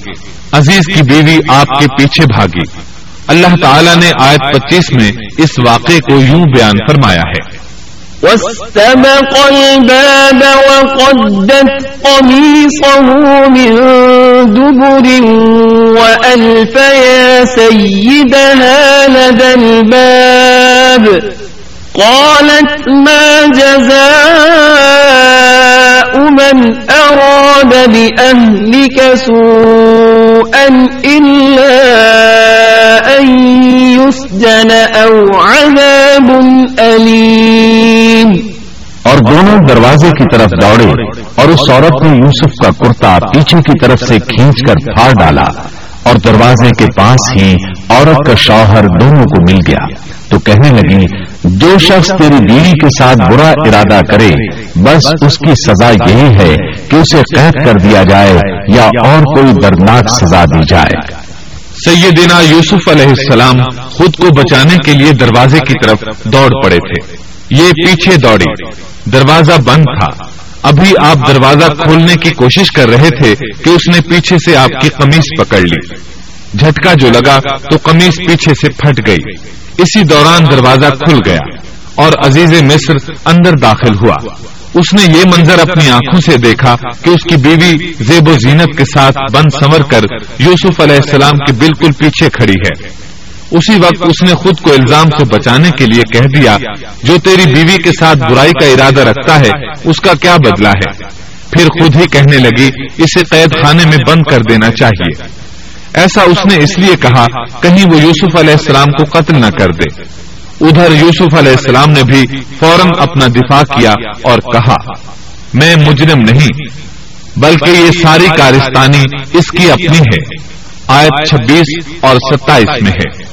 عزیز کی بیوی آپ کے پیچھے بھاگی۔ اللہ تعالیٰ نے آیت پچیس میں اس واقعے کو یوں بیان فرمایا ہے۔ واستبق الباب وقدت قميصه من دبر وألف يا سيدها لدى الباب قالت ما جزاء من أراد بأهلك سوءا إلا أن يسجن أو عذاب أليم. اور دونوں دروازے کی طرف دوڑے اور اس عورت نے یوسف کا کرتا پیچھے کی طرف سے کھینچ کر پھاڑ ڈالا اور دروازے کے پاس ہی عورت کا شوہر دونوں کو مل گیا تو کہنے لگی جو شخص تیری بیوی کے ساتھ برا ارادہ کرے، بس اس کی سزا یہی ہے کہ اسے قید کر دیا جائے یا اور کوئی دردناک سزا دی جائے۔ سیدنا یوسف علیہ السلام خود کو بچانے کے لیے دروازے کی طرف دوڑ پڑے تھے۔ یہ پیچھے دوڑی، دروازہ بند تھا۔ ابھی آپ دروازہ کھولنے کی کوشش کر رہے تھے کہ اس نے پیچھے سے آپ کی قمیص پکڑ لی۔ جھٹکا جو لگا تو قمیص پیچھے سے پھٹ گئی۔ اسی دوران دروازہ کھل گیا اور عزیز مصر اندر داخل ہوا۔ اس نے یہ منظر اپنی آنکھوں سے دیکھا کہ اس کی بیوی زیب و زینت کے ساتھ بند سنور کر یوسف علیہ السلام کے بالکل پیچھے کھڑی ہے۔ اسی وقت اس نے خود کو الزام سے بچانے کے لیے کہہ دیا، جو تیری بیوی کے ساتھ برائی کا ارادہ رکھتا ہے، اس کا کیا بدلہ ہے؟ پھر خود ہی کہنے لگی، اسے قید خانے میں بند کر دینا چاہیے۔ ایسا اس نے اس لیے کہا، کہیں وہ یوسف علیہ السلام کو قتل نہ کر دے۔ ادھر یوسف علیہ السلام نے بھی فوراً اپنا دفاع کیا اور کہا، میں مجرم نہیں، بلکہ یہ ساری کارستانی اس کی اپنی ہے۔ آیت چھبیس اور ستائیس میں ہے۔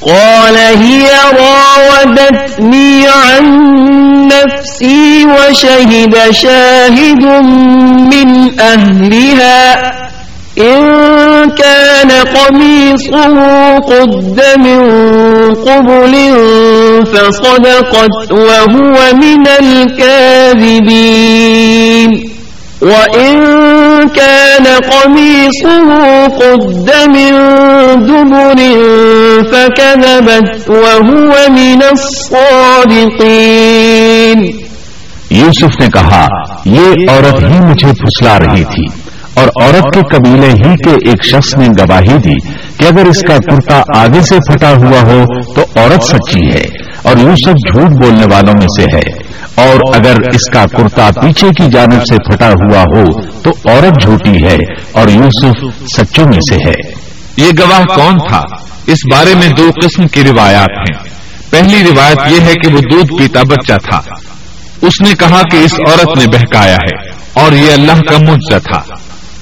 قال هي راودتني عن نفسي وشهد شاهد من أهلها۔ إن كان قميصه قد من قبل فصدقت وهو من الكاذبين. وإن كان قميصه قد من دبر فكذبت وهو من الصادقين. یوسف نے کہا، یہ عورت ہی مجھے پھسلا رہی تھی۔ اور عورت کے قبیلے ہی کے ایک شخص نے گواہی دی کہ اگر اس کا کرتا آگے سے پھٹا ہوا ہو تو عورت سچی ہے اور یوسف جھوٹ بولنے والوں میں سے ہے۔ اور اگر اس کا کرتا پیچھے کی جانب سے پھٹا ہوا ہو تو عورت جھوٹی ہے اور یوسف سچوں میں سے ہے۔ یہ گواہ کون تھا؟ اس بارے میں دو قسم کی روایات ہیں۔ پہلی روایت یہ ہے کہ وہ دودھ پیتا بچہ تھا۔ اس نے کہا کہ اس عورت نے بہکایا ہے اور یہ اللہ کا مجزہ تھا۔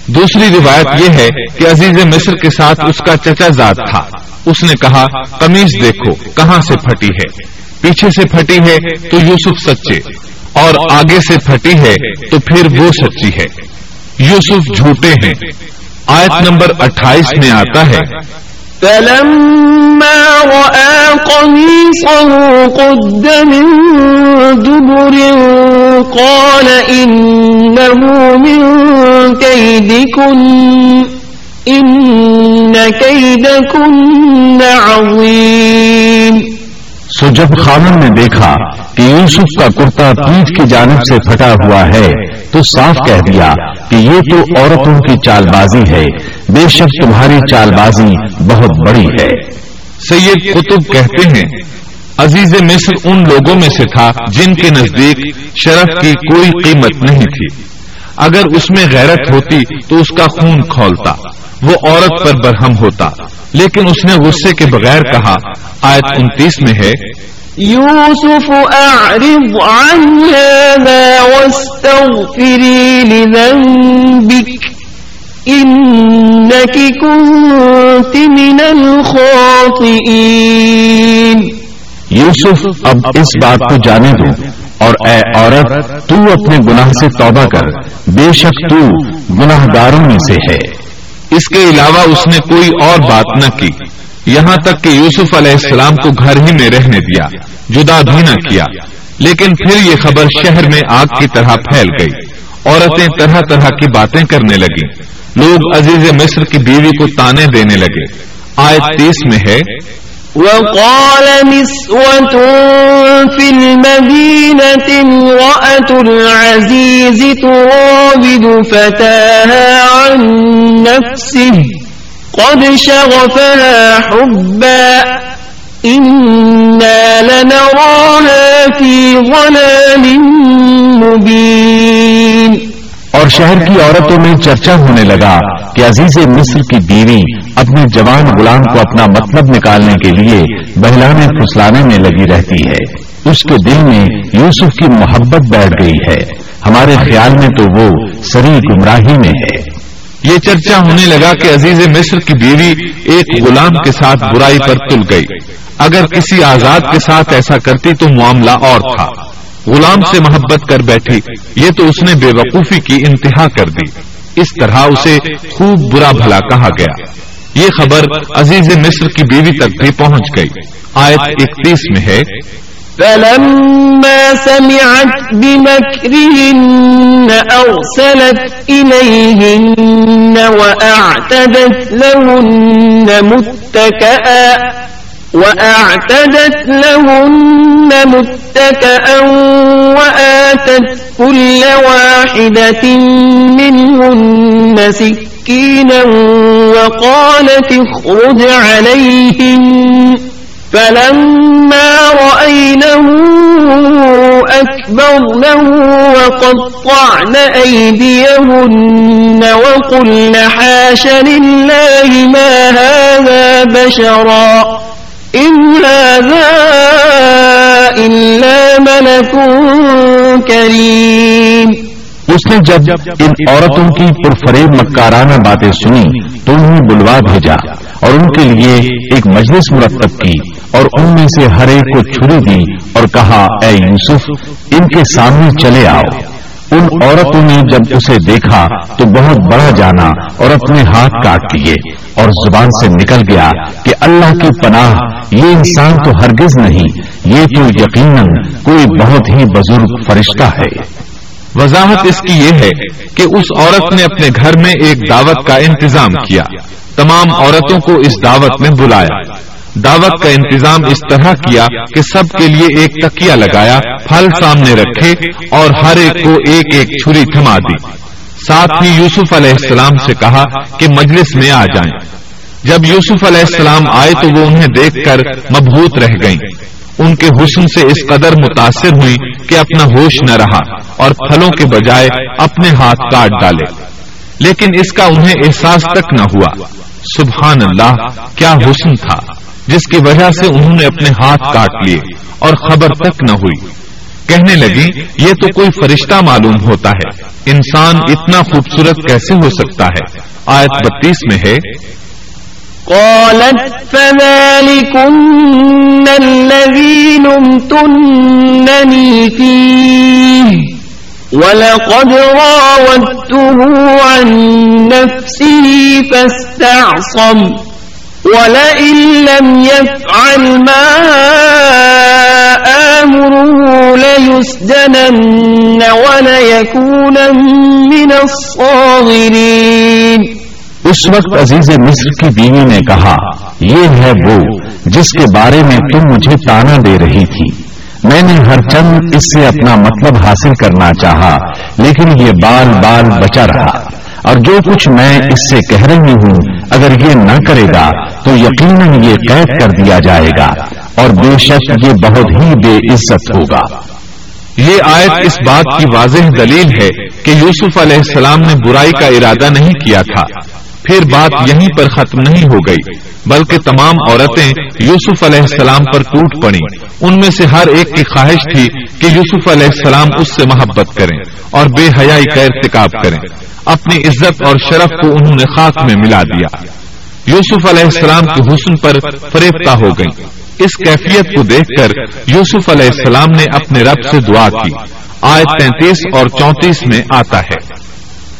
دوسری روایت یہ ہے کہ عزیز مصر کے ساتھ اس کا چچا زاد تھا۔ اس نے کہا قمیض دیکھو، کہاں سے پھٹی ہے؟ پیچھے سے پھٹی ہے تو یوسف سچے، اور آگے سے پھٹی ہے تو پھر وہ سچی ہے۔ یوسف جھوٹے ہیں۔ آیت نمبر اٹھائیس میں آتا ہے فلما رأى قميصه قد من دبر قال إنه من كيدكن، إن كيدكن عظيم. سو جب خامن نے دیکھا کہ یوسف کا کرتا پیٹ کی جانب سے پھٹا ہوا ہے تو صاف کہہ دیا کہ یہ تو عورتوں کی چال بازی ہے۔ بے شک تمہاری چال بازی بہت بڑی ہے۔ سید قطب کہتے ہیں عزیز مصر ان لوگوں میں سے تھا جن کے نزدیک شرف کی کوئی قیمت نہیں تھی۔ اگر اس میں غیرت ہوتی تو اس کا خون کھولتا وہ عورت پر برہم ہوتا۔ لیکن اس نے غصے کے بغیر کہا آیت انتیس میں ہے يوسف أعرض عن هذا واستغفري لذنبك إنك كنت من الخاطئين. یوسف، اب اس بات کو جانے دو اور اے عورت، تو اپنے گناہ سے توبہ کر، بے شک تو گناہ گاروں میں سے ہے۔ اس کے علاوہ اس نے کوئی اور بات نہ کی۔ یہاں تک کہ یوسف علیہ السلام کو گھر ہی میں رہنے دیا، جدا بھی نہ کیا۔ لیکن پھر یہ خبر شہر میں آگ کی طرح پھیل گئی۔ عورتیں طرح طرح کی باتیں کرنے لگی لوگ عزیز مصر کی بیوی کو تانے دینے لگے۔ آئے تیس میں ہے۔ وقال نسوة في المدينة امرأة العزيز تراود فتاها عن نفسه قد شغفها حبا إنا لنراها في ضلال مبين۔ اور شہر کی عورتوں میں چرچا ہونے لگا کہ عزیز مصر کی بیوی اپنے جوان غلام کو اپنا مطلب نکالنے کے لیے بہلانے پھسلانے میں لگی رہتی ہے۔ اس کے دل میں یوسف کی محبت بیٹھ گئی ہے۔ ہمارے خیال میں تو وہ سری گمراہی میں ہے۔ یہ چرچا ہونے لگا کہ عزیز مصر کی بیوی ایک غلام کے ساتھ برائی پر تل گئی۔ اگر کسی آزاد کے ساتھ ایسا کرتی تو معاملہ اور تھا۔ غلام سے محبت کر بیٹھی یہ تو اس نے بے وقوفی کی انتہا کر دی۔ اس طرح اسے خوب برا بھلا کہا گیا۔ یہ خبر عزیز مصر کی بیوی تک بھی پہنچ گئی۔ آیت اکتیس میں ہے۔ فلما سمعت بمكرهن أرسلت إليهن وأعتدت لهن متكئا وأعتدت لهن متكأا وآتت كل واحدة منهن سكينا وقالت اخرج عليهم فلما رأينه أكبرنه وقطعن أيديهن وقلن حاش لله ما هذا بشرا إن هذا إلا ملك كريم اس نے جب ان عورتوں کی پرفریب مکارانہ باتیں سنی تو انہیں بلوا بھیجا اور ان کے لیے ایک مجلس مرتب کی اور ان میں سے ہر ایک کو چھری دی اور کہا، اے یوسف، ان کے سامنے چلے آؤ۔ ان عورتوں نے جب اسے دیکھا تو بہت بڑا جانا اور اپنے ہاتھ کاٹ لیے اور زبان سے نکل گیا کہ اللہ کی پناہ، یہ انسان تو ہرگز نہیں، یہ تو یقیناً کوئی بہت ہی بزرگ فرشتہ ہے۔ وضاحت اس کی یہ ہے کہ اس عورت نے اپنے گھر میں ایک دعوت کا انتظام کیا۔ تمام عورتوں کو اس دعوت میں بلایا۔ دعوت کا انتظام اس طرح کیا کہ سب کے لیے ایک تکیا لگایا پھل سامنے رکھے اور ہر ایک کو ایک ایک چھری تھما دی۔ ساتھ ہی یوسف علیہ السلام سے کہا کہ مجلس میں آ جائیں۔ جب یوسف علیہ السلام آئے تو وہ انہیں دیکھ کر مبہوت رہ گئیں۔ ان کے حسن سے اس قدر متاثر ہوئی کہ اپنا ہوش نہ رہا اور پھلوں کے بجائے اپنے ہاتھ کاٹ ڈالے۔ لیکن اس کا انہیں احساس تک نہ ہوا۔ سبحان اللہ، کیا حسن تھا، جس کی وجہ سے انہوں نے اپنے ہاتھ کاٹ لیے اور خبر تک نہ ہوئی۔ کہنے لگی، یہ تو کوئی فرشتہ معلوم ہوتا ہے، انسان اتنا خوبصورت کیسے ہو سکتا ہے؟ آیت بتیس میں ہے۔ قالت فذلكن الذي فيه۔ ولقد راودته عن نفسه فاستعصم ولئن لم يفعل ما آمره ليسجنن وليكون من الصاغرين اس وقت عزیز مصر کی بیوی نے کہا، یہ ہے وہ جس کے بارے میں تم مجھے تانا دے رہی تھی۔ میں نے ہر چند اس سے اپنا مطلب حاصل کرنا چاہا، لیکن یہ بال بال بچا رہا۔ اور جو کچھ میں اس سے کہہ رہی ہوں، اگر یہ نہ کرے گا، تو یقیناً یہ قید کر دیا جائے گا۔ اور بے شک یہ بہت ہی بے عزت ہوگا۔ یہ آیت اس بات کی واضح دلیل ہے کہ یوسف علیہ السلام نے برائی کا ارادہ نہیں کیا تھا۔ پھر بات یہیں پر ختم نہیں ہو گئی بلکہ تمام عورتیں یوسف علیہ السلام پر ٹوٹ پڑی ان میں سے ہر ایک کی خواہش تھی کہ یوسف علیہ السلام اس سے محبت کریں اور بے حیائی کا ارتکاب کریں۔ اپنی عزت اور شرف کو انہوں نے خاک میں ملا دیا۔ یوسف علیہ السلام کے حسن پر فریفتہ ہو گئی اس کیفیت کو دیکھ کر یوسف علیہ السلام نے اپنے رب سے دعا کی۔ آیت تینتیس اور چونتیس میں آتا ہے۔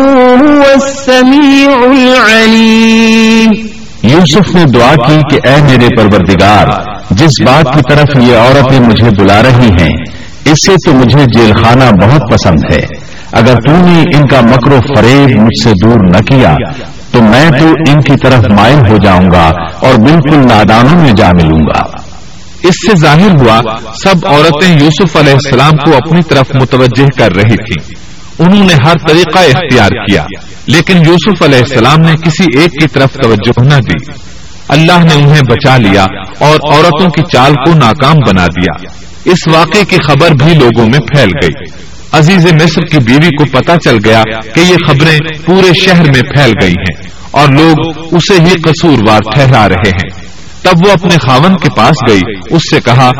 هو السميع العليم. یوسف نے دعا کی کہ اے میرے پروردگار، جس بات کی طرف یہ عورتیں مجھے بلا رہی ہیں، اس سے تو مجھے جیل خانہ بہت پسند ہے۔ اگر تو نے ان کا مکر و فریب مجھ سے دور نہ کیا، تو میں تو ان کی طرف مائل ہو جاؤں گا اور بالکل نادانوں میں جا ملوں گا۔ اس سے ظاہر ہوا، سب عورتیں یوسف علیہ السلام کو اپنی طرف متوجہ کر رہی تھیں۔ انہوں نے ہر طریقہ اختیار کیا، لیکن یوسف علیہ السلام نے کسی ایک کی طرف توجہ نہ دی۔ اللہ نے انہیں بچا لیا اور عورتوں کی چال کو ناکام بنا دیا۔ اس واقعے کی خبر بھی لوگوں میں پھیل گئی۔ عزیز مصر کی بیوی کو پتا چل گیا کہ یہ خبریں پورے شہر میں پھیل گئی ہیں اور لوگ اسے ہی قصوروار ٹھہرا رہے ہیں۔ تب وہ اپنے خاون کے پاس گئی۔ اس سے کہا،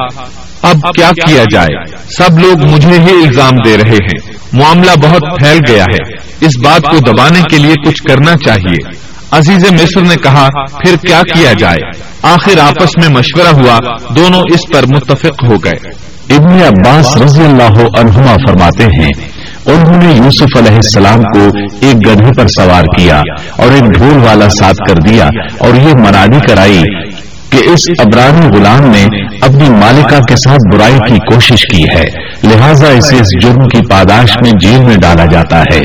اب کیا کیا جائے؟ سب لوگ مجھے ہی الزام دے رہے ہیں۔ معاملہ بہت پھیل گیا ہے۔ اس بات کو دبانے کے لیے کچھ کرنا چاہیے۔ عزیز مصر نے کہا، پھر کیا کیا جائے؟ آخر آپس میں مشورہ ہوا، دونوں اس پر متفق ہو گئے۔ ابن عباس رضی اللہ عنہما فرماتے ہیں، انہوں نے یوسف علیہ السلام کو ایک گدھے پر سوار کیا اور ایک ڈھول والا ساتھ کر دیا اور یہ منادی کرائی کہ اس ابرانی غلام نے اپنی مالکہ کے ساتھ برائی کی کوشش کی ہے، لہذا اسے اس جرم کی پاداش میں جیل میں ڈالا جاتا ہے۔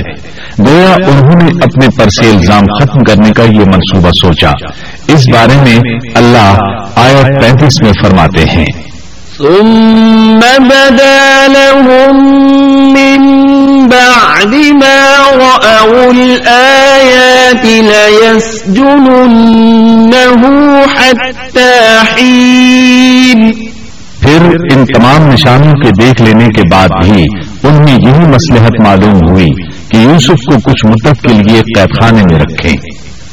گویا انہوں نے اپنے پر سے الزام ختم کرنے کا یہ منصوبہ سوچا۔ اس بارے میں اللہ آیت پینتیس میں فرماتے ہیں۔ ثم بدا لهم من بعد ما رأوا الآيات ليسجننه حتى حين. پھر ان تمام نشانوں کے دیکھ لینے کے بعد بھی ان میں یہی مسلحت معلوم ہوئی کہ یوسف کو کچھ مدت کے لیے قید خانے میں رکھیں۔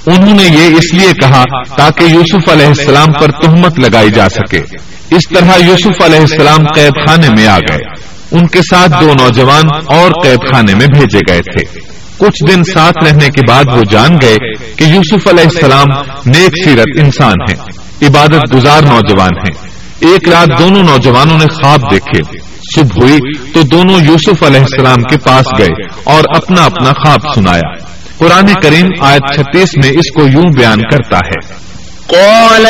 انہوں نے یہ اس لیے کہا تاکہ یوسف علیہ السلام پر تہمت لگائی جا سکے۔ اس طرح یوسف علیہ السلام قید خانے میں آ گئے۔ ان کے ساتھ دو نوجوان اور قید خانے میں بھیجے گئے تھے۔ کچھ دن ساتھ رہنے کے بعد وہ جان گئے کہ یوسف علیہ السلام نیک سیرت انسان ہیں، عبادت گزار نوجوان ہیں۔ ایک رات دونوں نوجوانوں نے خواب دیکھے۔ صبح ہوئی تو دونوں یوسف علیہ السلام کے پاس گئے اور اپنا اپنا خواب سنایا۔ قرآن کریم آیت چھتیس میں اس کو یوں بیان کرتا ہے۔ قال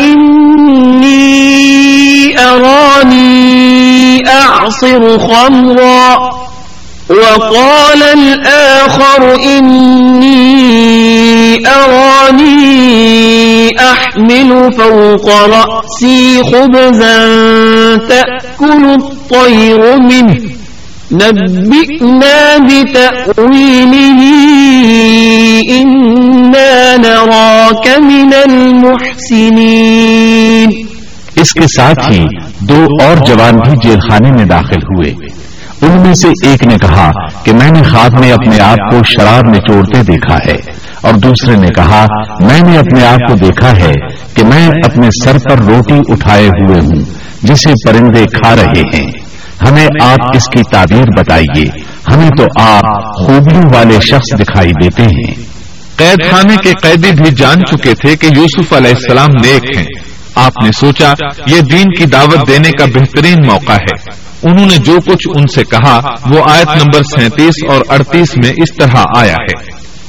إني أراني أعصر خمرا وقال الآخر إني أراني أحمل فوق رأسي خبزا تأكل الطير منه نبئنا بتأويله إنا نراك من المحسنين۔ اس کے ساتھ ہی دو اور جوان بھی جیل خانے میں داخل ہوئے۔ ان میں سے ایک نے کہا کہ میں نے خواب میں اپنے آپ کو شراب میں چوڑتے دیکھا ہے، اور دوسرے نے کہا، میں نے اپنے آپ کو دیکھا ہے کہ میں اپنے سر پر روٹی اٹھائے ہوئے ہوں، جسے پرندے کھا رہے ہیں۔ ہمیں آپ اس کی تعبیر بتائیے۔ ہمیں تو آپ خوبیوں والے شخص دکھائی دیتے ہیں۔ قید خانے کے قیدی بھی جان چکے تھے کہ یوسف علیہ السلام نیک ہیں۔ آپ نے سوچا یہ دین کی دعوت دینے کا بہترین موقع ہے۔ انہوں نے جو کچھ ان سے کہا وہ آیت نمبر سینتیس اور اڑتیس میں اس طرح آیا ہے۔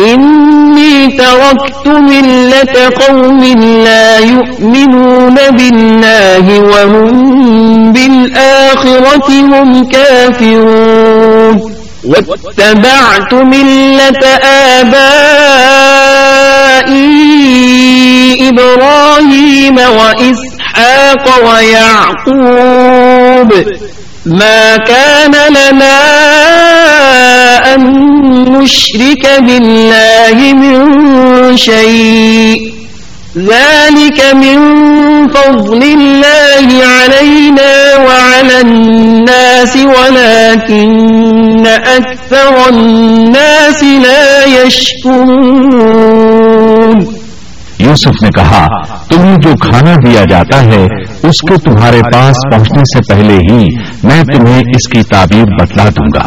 إني تركت ملة قوم لا يؤمنون بالله وهم بالآخرة هم كافرون. واتبعت ملة آبائي إبراهيم وإسحاق ويعقوب. ما كان لنا أن نشرك بالله من شيء ذلك من فضل الله علينا وعلى الناس ولكن أكثر الناس لا يشكرون یوسف نے کہا، تمہیں جو کھانا دیا جاتا ہے اس کو تمہارے پاس پہنچنے سے پہلے ہی میں تمہیں اس کی تعبیر بتلا دوں گا۔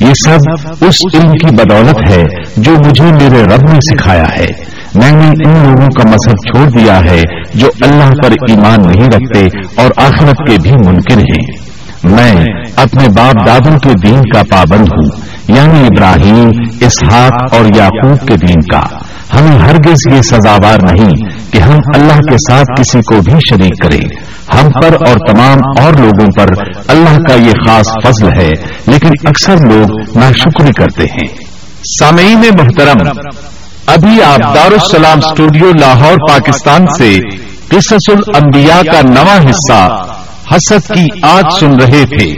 یہ سب اس علم کی بدولت ہے جو مجھے میرے رب نے سکھایا ہے۔ میں نے ان لوگوں کا مذہب چھوڑ دیا ہے جو اللہ پر ایمان نہیں رکھتے اور آخرت کے بھی ممکن ہیں۔ میں اپنے باپ دادوں کے دین کا پابند ہوں یعنی ابراہیم، اسحاق اور یعقوب کے دین کا۔ ہمیں ہرگز یہ سزاوار نہیں کہ ہم اللہ کے ساتھ کسی کو بھی شریک کریں۔ ہم پر اور تمام اور لوگوں پر اللہ کا یہ خاص فضل ہے، لیکن اکثر لوگ ناشکری کرتے ہیں۔ سامعین محترم، ابھی آپ دارالسلام اسٹوڈیو لاہور، پاکستان سے قصص الانبیاء کا نواں حصہ حسد کی آج سن رہے تھے۔